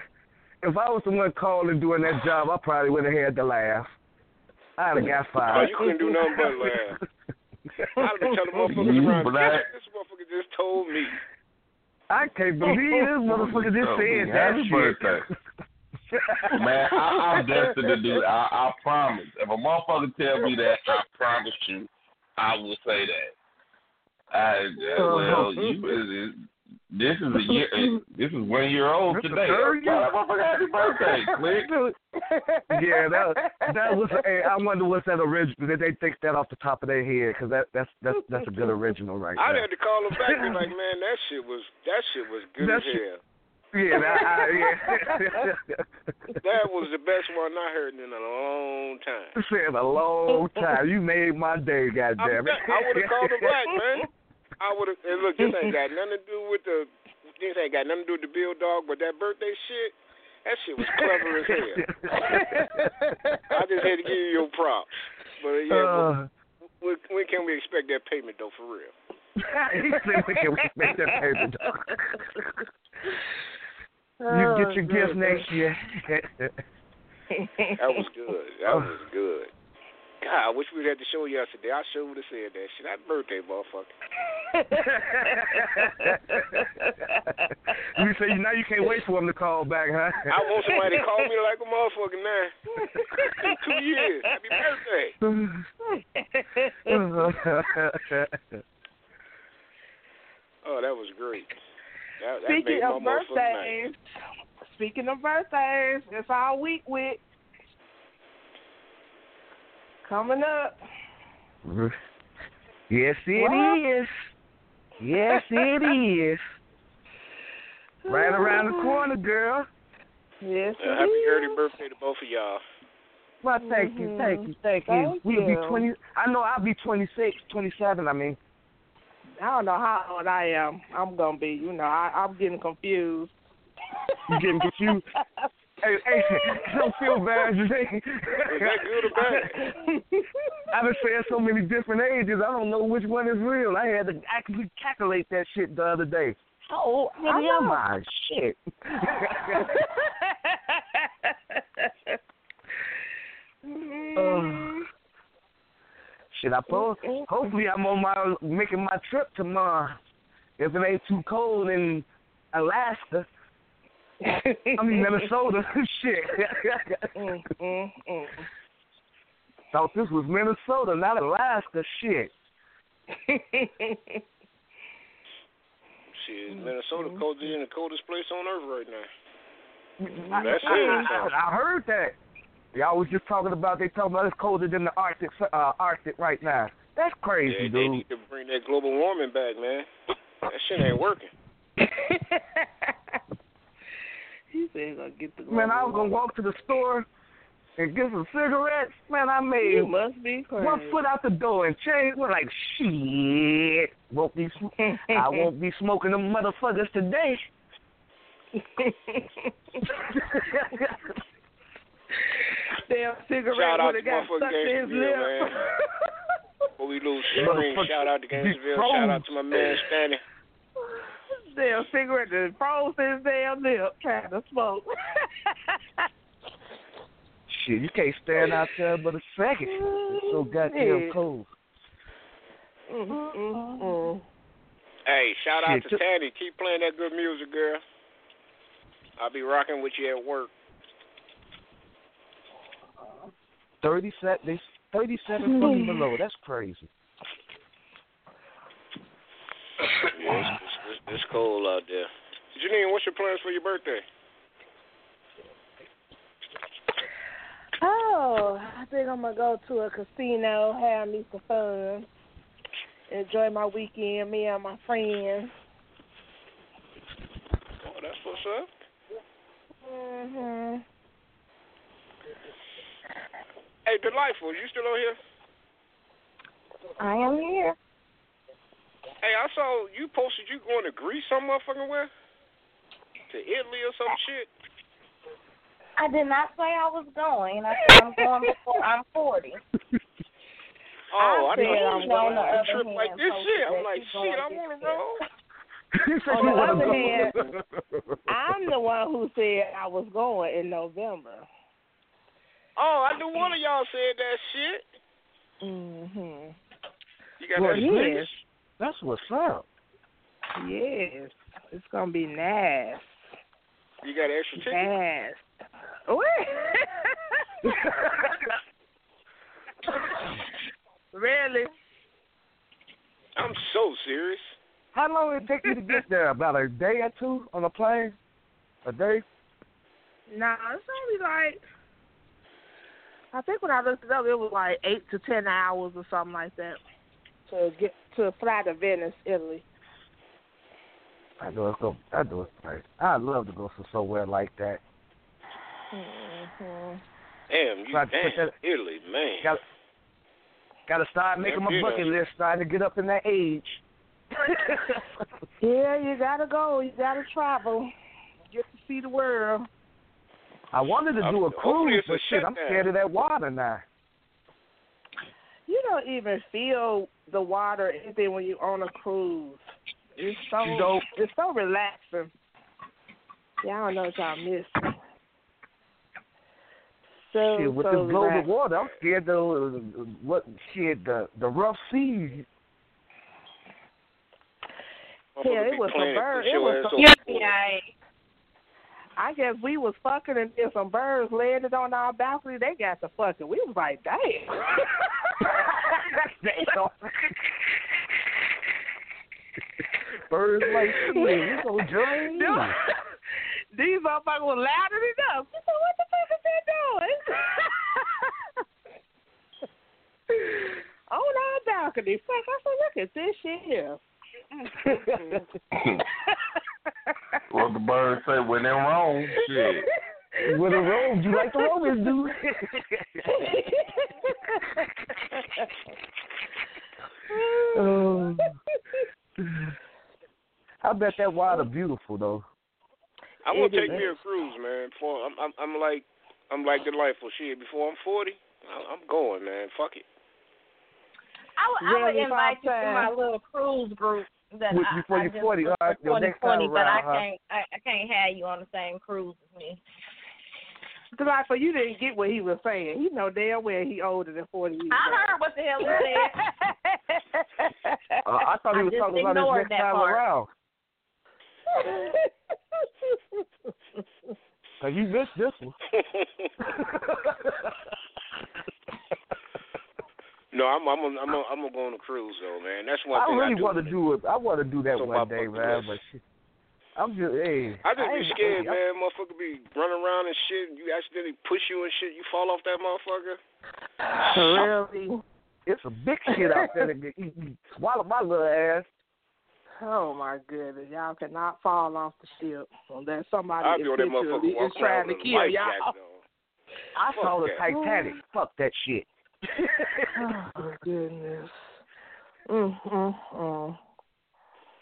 If I was the one calling doing that job, I probably would have had to laugh. I'd have got fired. Oh, you couldn't do nothing but laugh. I'd have been telling motherfuckers around. This, this motherfucker just told me. I can't believe this motherfucker just Oh, said that happy shit. birthday. Man, I, I'm destined to do that. I, I promise. If a motherfucker tell me that, I promise you, I will say that. I, uh, well, you, this is a year. Eh, this is one year old This today. third year. That motherfucker, happy birthday, click. yeah, that that was. Hey, I wonder what's that original? Did they think that off the top of their head? Because that that's that's that's a good original right I there. had to call them back and be like, man, that shit was that shit was good That as shit- hell. Yeah, that, I, yeah. That was the best one I heard in a long time. Said a long time. You made my day, I'm goddamn it. I would have called him back, man. I would have. Look, this ain't got nothing to do with the. This ain't got nothing to do with the Bill Dog, but that birthday shit, that shit was clever as hell. I just had to give you your props. But yeah, Uh, when, when can we expect that payment though, for real? he said, "We can make that paper." dog." you get your gift next year. That was good. That was good. God, I wish we'd had the show yesterday. I sure would have said that shit. That birthday, motherfucker. you say now you can't wait for him to call back, huh? I want somebody to call me like a motherfucker now. In two years. Happy birthday. Oh, that was great. That, that Speaking made of motherfucking birthdays, speaking of birthdays, it's our week week coming up. yes, it is. Yes, it is. Right around the corner, girl. Yes, Uh, happy is. early birthday to both of y'all. Well, thank you, thank you, thank you. Thank We'll be twenty. I know I'll be twenty six, twenty seven. I mean, I don't know how old I am. I'm gonna be. You know, I, I'm getting confused. you getting confused. hey, hey, don't feel bad. Is that good or bad? I've been saying so many different ages. I don't know which one is real. I had to actually calculate that shit the other day. How old I am. I? Shit. Shit, I po- hopefully I'm on my making my trip tomorrow. If it ain't too cold in Alaska, I mean Minnesota. shit. Mm, mm, mm. Thought this was Minnesota, not Alaska. Shit. Shit, Minnesota colder than the coldest place on earth right now. I, That's I, it. I, I heard that. Y'all was just talking about they talking about it's colder than the Arctic uh, Arctic right now. That's crazy, Yeah, they dude. need to bring that global warming back, man. That shit ain't working. he said he gonna get the. Man, I was gonna walk to the store and get some cigarettes. Man, I made You must be crazy. one foot out the door and change. We're like, shit. Won't be. Sm- I won't be smoking them motherfuckers today. Damn cigarette Shout out would to have got motherfucking stuck to his Gangsterville, lip. man. Before we lose screen, shout out to big Gainesville. Shout out to my man Stanley. Damn cigarette that froze his damn lip trying to smoke. Shit, you can't stand out there but a second. It's so goddamn Yeah. cold. mm, mm, mm. Hey, shout out Shit, to t- Tanny. Keep playing that good music, girl. I'll be rocking with you at work. Thirty set, they thirty-seven fucking below. That's crazy. Yeah, it's, it's, it's, it's cold out there. Janine, what's your plans for your birthday? Oh, I think I'm gonna go to a casino, have me some fun, enjoy my weekend, me and my friends. Oh, that's what's up. Mhm. Hey, Delightful, you still on here? I am here. Hey, I saw you posted you going to Greece some motherfucking where? To Italy or some shit? I did not say I was going. I said I'm going before I'm 40. Oh, I, said know you I'm was going going on a other trip like this shit. I'm like, shit, I'm want to trip. roll. On the other hand, I'm the one who said I was going in November. Oh, I knew one of y'all said that shit. Mhm. You got Well, that yes. That's what's up. Yes, it's gonna be nice. You got extra tickets? Nice. What? really? I'm so serious. How long did it take you to get there? About a day or two on a plane? A day? Nah, it's only like I think when I looked it up, it was like eight to ten hours or something like that to get to fly to Venice, Italy. I know it's go. I know it's right. I'd love to go to somewhere like that. Mm-hmm. Damn, you Got to put damn, that- Italy, man. Got got to start making my bucket yeah. list, starting to get up in that age. Yeah, you gotta go. You gotta travel. Get to see the world. I wanted to Um, do a cruise, it's but shit, I'm scared of that water now. You don't even feel the water anything when you're on a cruise. It's so You don't? it's so relaxing. Yeah, I don't know what y'all missed. So shit, with so this global relaxed. water, I'm scared of uh, what shit the the rough seas. Yeah, it was some playing bird- push it was ass some- Yeah. I guess we was fucking and then some birds landed on our balcony. They got to fucking. We was like, damn. Damn. Birds like shit. We gonna join you. These motherfuckers were loud enough. I said, what the fuck is they doing? on our balcony. Fuck, I said, look at this shit here. What the birds say when in Rome, shit. With a robe, you like the Romans dude. oh. I bet that water beautiful though. I want to take me a cruise, man. Before I'm, I'm, I'm like, I'm like delightful shit. Before I'm 40, I- I'm going, man. Fuck it. I would, I would invite you to my little cruise group that With- I, before I you're just 40, booked all right, for your next time 2020, but I huh? can't I, I can't have you on the same cruise as me. Like, for you didn't get what he was saying. He know damn well he older than 40 years I heard what the hell he said. Uh, I thought he was talking about his next time part. around. Cause you missed this one. No, I'm I'm I'm I'm, I'm gonna go on a cruise though, man. That's one I thing really I do. want to do it. I want to do that So one day, man. But shit, I'm just hey. I just be ain't- scared, I- man. Motherfucker be running around and shit. You accidentally push you and shit. You fall off that motherfucker. Really? It's a big shit out there that can eat, eat, swallow my little ass. Oh my goodness, y'all cannot fall off the ship unless somebody I'll be on that intentionally motherfucker is trying to kill life y'all. jacket. I Fuck saw the that. Titanic. Fuck that shit. oh my goodness. Mm, mm, mm.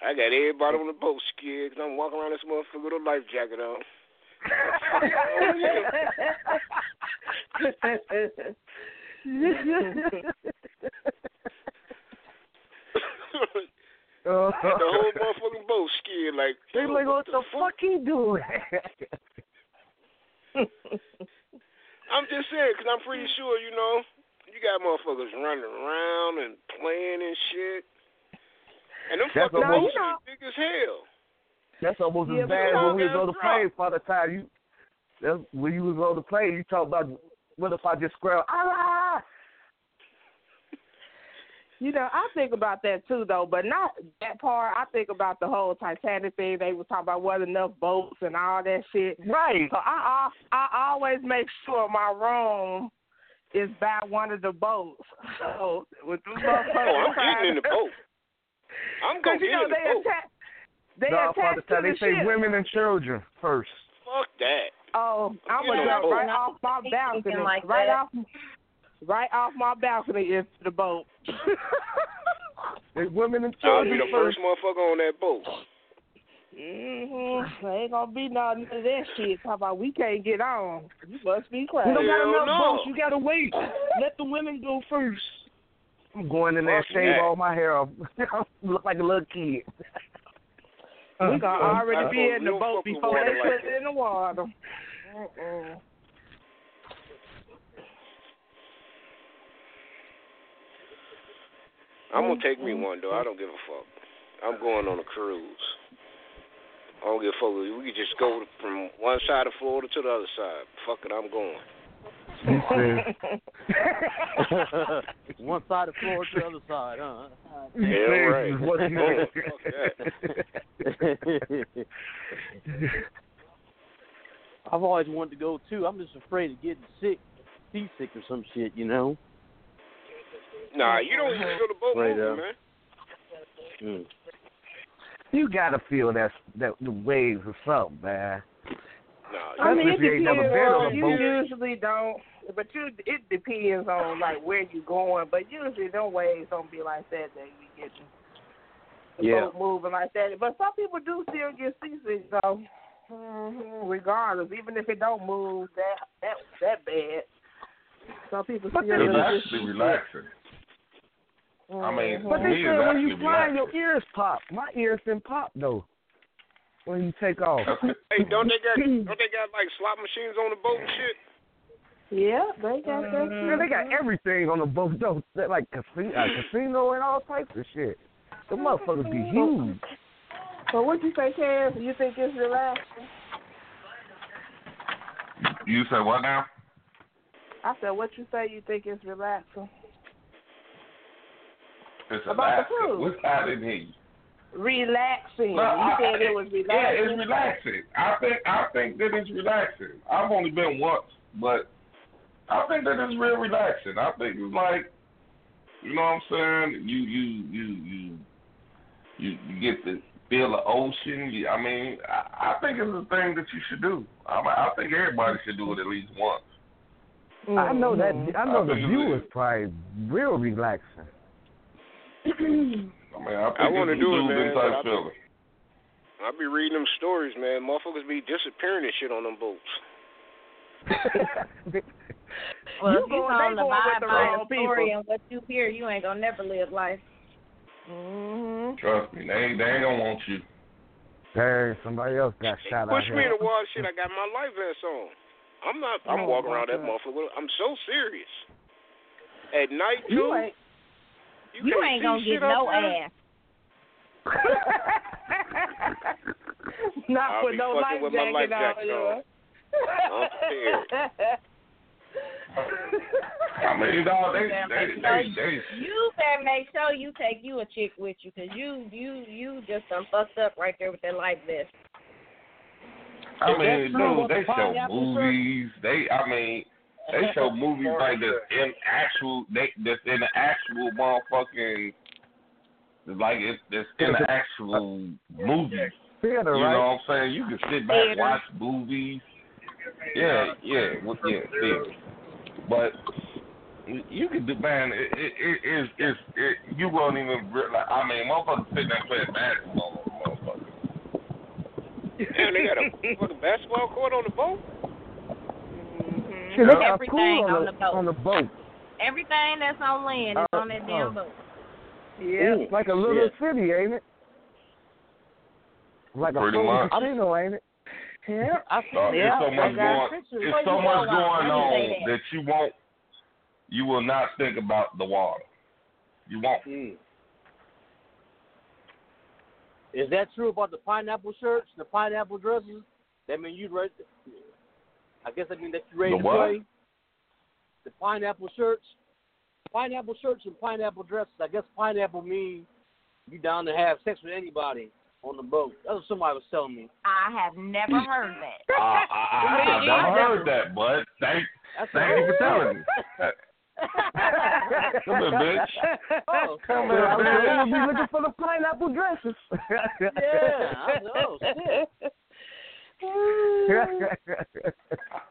I got everybody on the boat scared because I'm walking around this motherfucker with a life jacket on. Uh, the whole motherfucking boat scared like. they like, what the fuck he doing? I'm just saying, because I'm pretty sure, you know, you got motherfuckers running around and playing and shit. And them That's fucking almost- boats you is big as hell. That's almost Yeah, as but bad as when we was guys on the drop. plane for the time. You, that's when you was on the plane. You talk about what if I just scream ah? You know, I think about that too, though, but not that part. I think about the whole Titanic thing. They were talking about wasn't enough boats and all that shit. Right. So I, I I always make sure my room is by one of the boats. So with those motherfuckers Oh, I'm getting in the boat. I'm Cause going to you get know in they boat. attack. They no, Father attached to time, the they say ship. women and children first. Fuck that. Oh, I'm You gonna know, jump right off my balcony, like right that. off, right off my balcony into the boat. They women and children. I'll be the first. first motherfucker on that boat. Mm-hmm. Ain't gonna be none of that shit. Talk about we can't get on. You must be We crazy. don't got Hell enough no. boats. You gotta wait. Let the women go first. I'm going in there, Fuck shave that. all my hair off. Look like a little kid. We gonna I already uh, be in the boat before they like put it in the water. Mm-mm. I'm going to take me one, though. I don't give a fuck. I'm going on a cruise. I don't give a fuck. We could just go from one side of Florida to the other side. Fuck it, I'm going. One side of the floor to the other side, huh? Yeah, right. This is what you- I've always wanted to go too. I'm just afraid of getting sick, seasick or some shit, you know. Nah, you don't even feel the boat Right, moving, uh, man. Mm. You gotta feel that that the waves or something, man. Nah, I mean, it if you depends. been on you boat. usually don't, but you it depends on like where you're going. But usually, them waves don't be like that. That you get the Yeah. boat moving like that. But some people do still get seasick though. hmm Regardless, even if it don't move that that that bad, some people But still then It's get actually seasick. relaxing. I mean, Mhm. But Me, they it's said when you actually fly, your ears pop. My ears didn't pop though. When you take off. Hey, don't they got don't they got like slot machines on the boat and shit? yeah, they got that. Yeah, they got everything on the boat though. They like casino, uh, casino and all types of shit. The motherfuckers be huge. So what you say, Cam? You think it's relaxing? You said what now? I said, what you say? You think it's relaxing? It's About the relaxing. What's I didn't hear you. Relaxing. No, you I- said it was relaxing. Yeah, it's relaxing. I think I think that it's relaxing. I've only been once, but I think that it's real relaxing. I think it's like, you know what I'm saying? You you you you you, you get to feel the ocean. You, I mean, I, I think it's a thing that you should do. I I think everybody should do it at least once. I know that. Mm-hmm. I know I the view it is probably real relaxing. I mean, I I wanna do it, man, type I- feeling. I be reading them stories, man. Motherfuckers be disappearing and shit on them boats. Well, You if you going- on they going with the wrong story people. and what you hear, you ain't gonna never live life. Mm-hmm. Trust me, they ain't, they ain't gonna want you. Hey, somebody else got shot out Push me in the water, shit. I got my life vest on. I'm not. I'm Oh, walking my around that God. motherfucker. I'm so serious. At night too. You ain't. you You can't ain't see gonna get no there. ass. Not I'll with be no fucking life with my jacket life on. jacket yeah. on. I'm scared. I mean, dog, they, You they, they, they, You better make sure you take you a chick with you, cause you you you just done fucked up right there with that life vest. I mean, true dude, they show pineapple shirt? movies. They, I mean, they show movies like this in actual, they, that's in the actual motherfucking, like it's, it's in the actual movie. Theater, You right? know what I'm saying? You can sit back, Theater. watch movies. Yeah, yeah, well, yeah, theater. But you can do, man. It, it, it, it's, it's, it, you won't even realize. I mean, motherfuckers sitting there playing basketball, motherfuckers. Damn, they got a fucking basketball court on the boat. Shit, they got Everything pool on on the the, boat. on the boat. Everything that's on land is Uh, on that damn boat. Yeah. It's like a little Shit. city, ain't it? Like a Pretty full much. casino, ain't it? Yeah. I So Yeah, it's so I much got going. It's so much know going on that. that you won't. You will not think about the water. You won't. Mm. Is that true about the pineapple shirts, the pineapple dresses? That mean you ready? I guess that mean that you're ready The to what? play. The pineapple shirts, pineapple shirts and pineapple dresses. I guess pineapple mean you down to have sex with anybody on the boat. That's what somebody was telling me. I have never heard that. I, I, I have never heard that, but thank, That's thank you for telling me. Come here, bitch. Oh, Come Yeah, here, I'm bitch. gonna be looking for the pineapple dresses. yeah. I was, oh shit.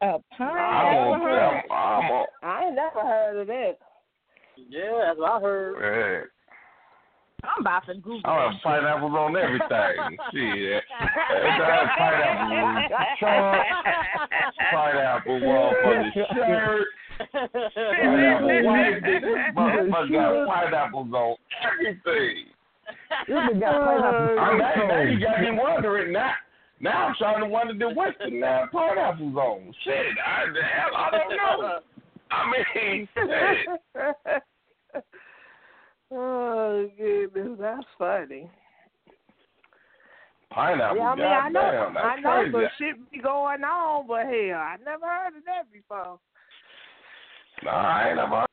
A I'm pineapple. on, I'm, I'm on, I ain't never heard of that. Yeah, that's what I heard. yeah. I'm about to Google I have pineapples on everything. Shit. That's pineapple trunk, pineapple motherfucking shirt, pineapple white. This motherfucker got pineapples on everything. This nigga got pineapple. I'm now, now you got me wondering now. Now I'm trying to wonder the Western now pineapples on. Shit, I, the hell, I don't know. I mean, shit. Oh goodness, that's funny. Pineapple, yeah, I mean, I know, that's I know crazy. some shit be going on, but hell, I never heard of that before. Nah, I ain't never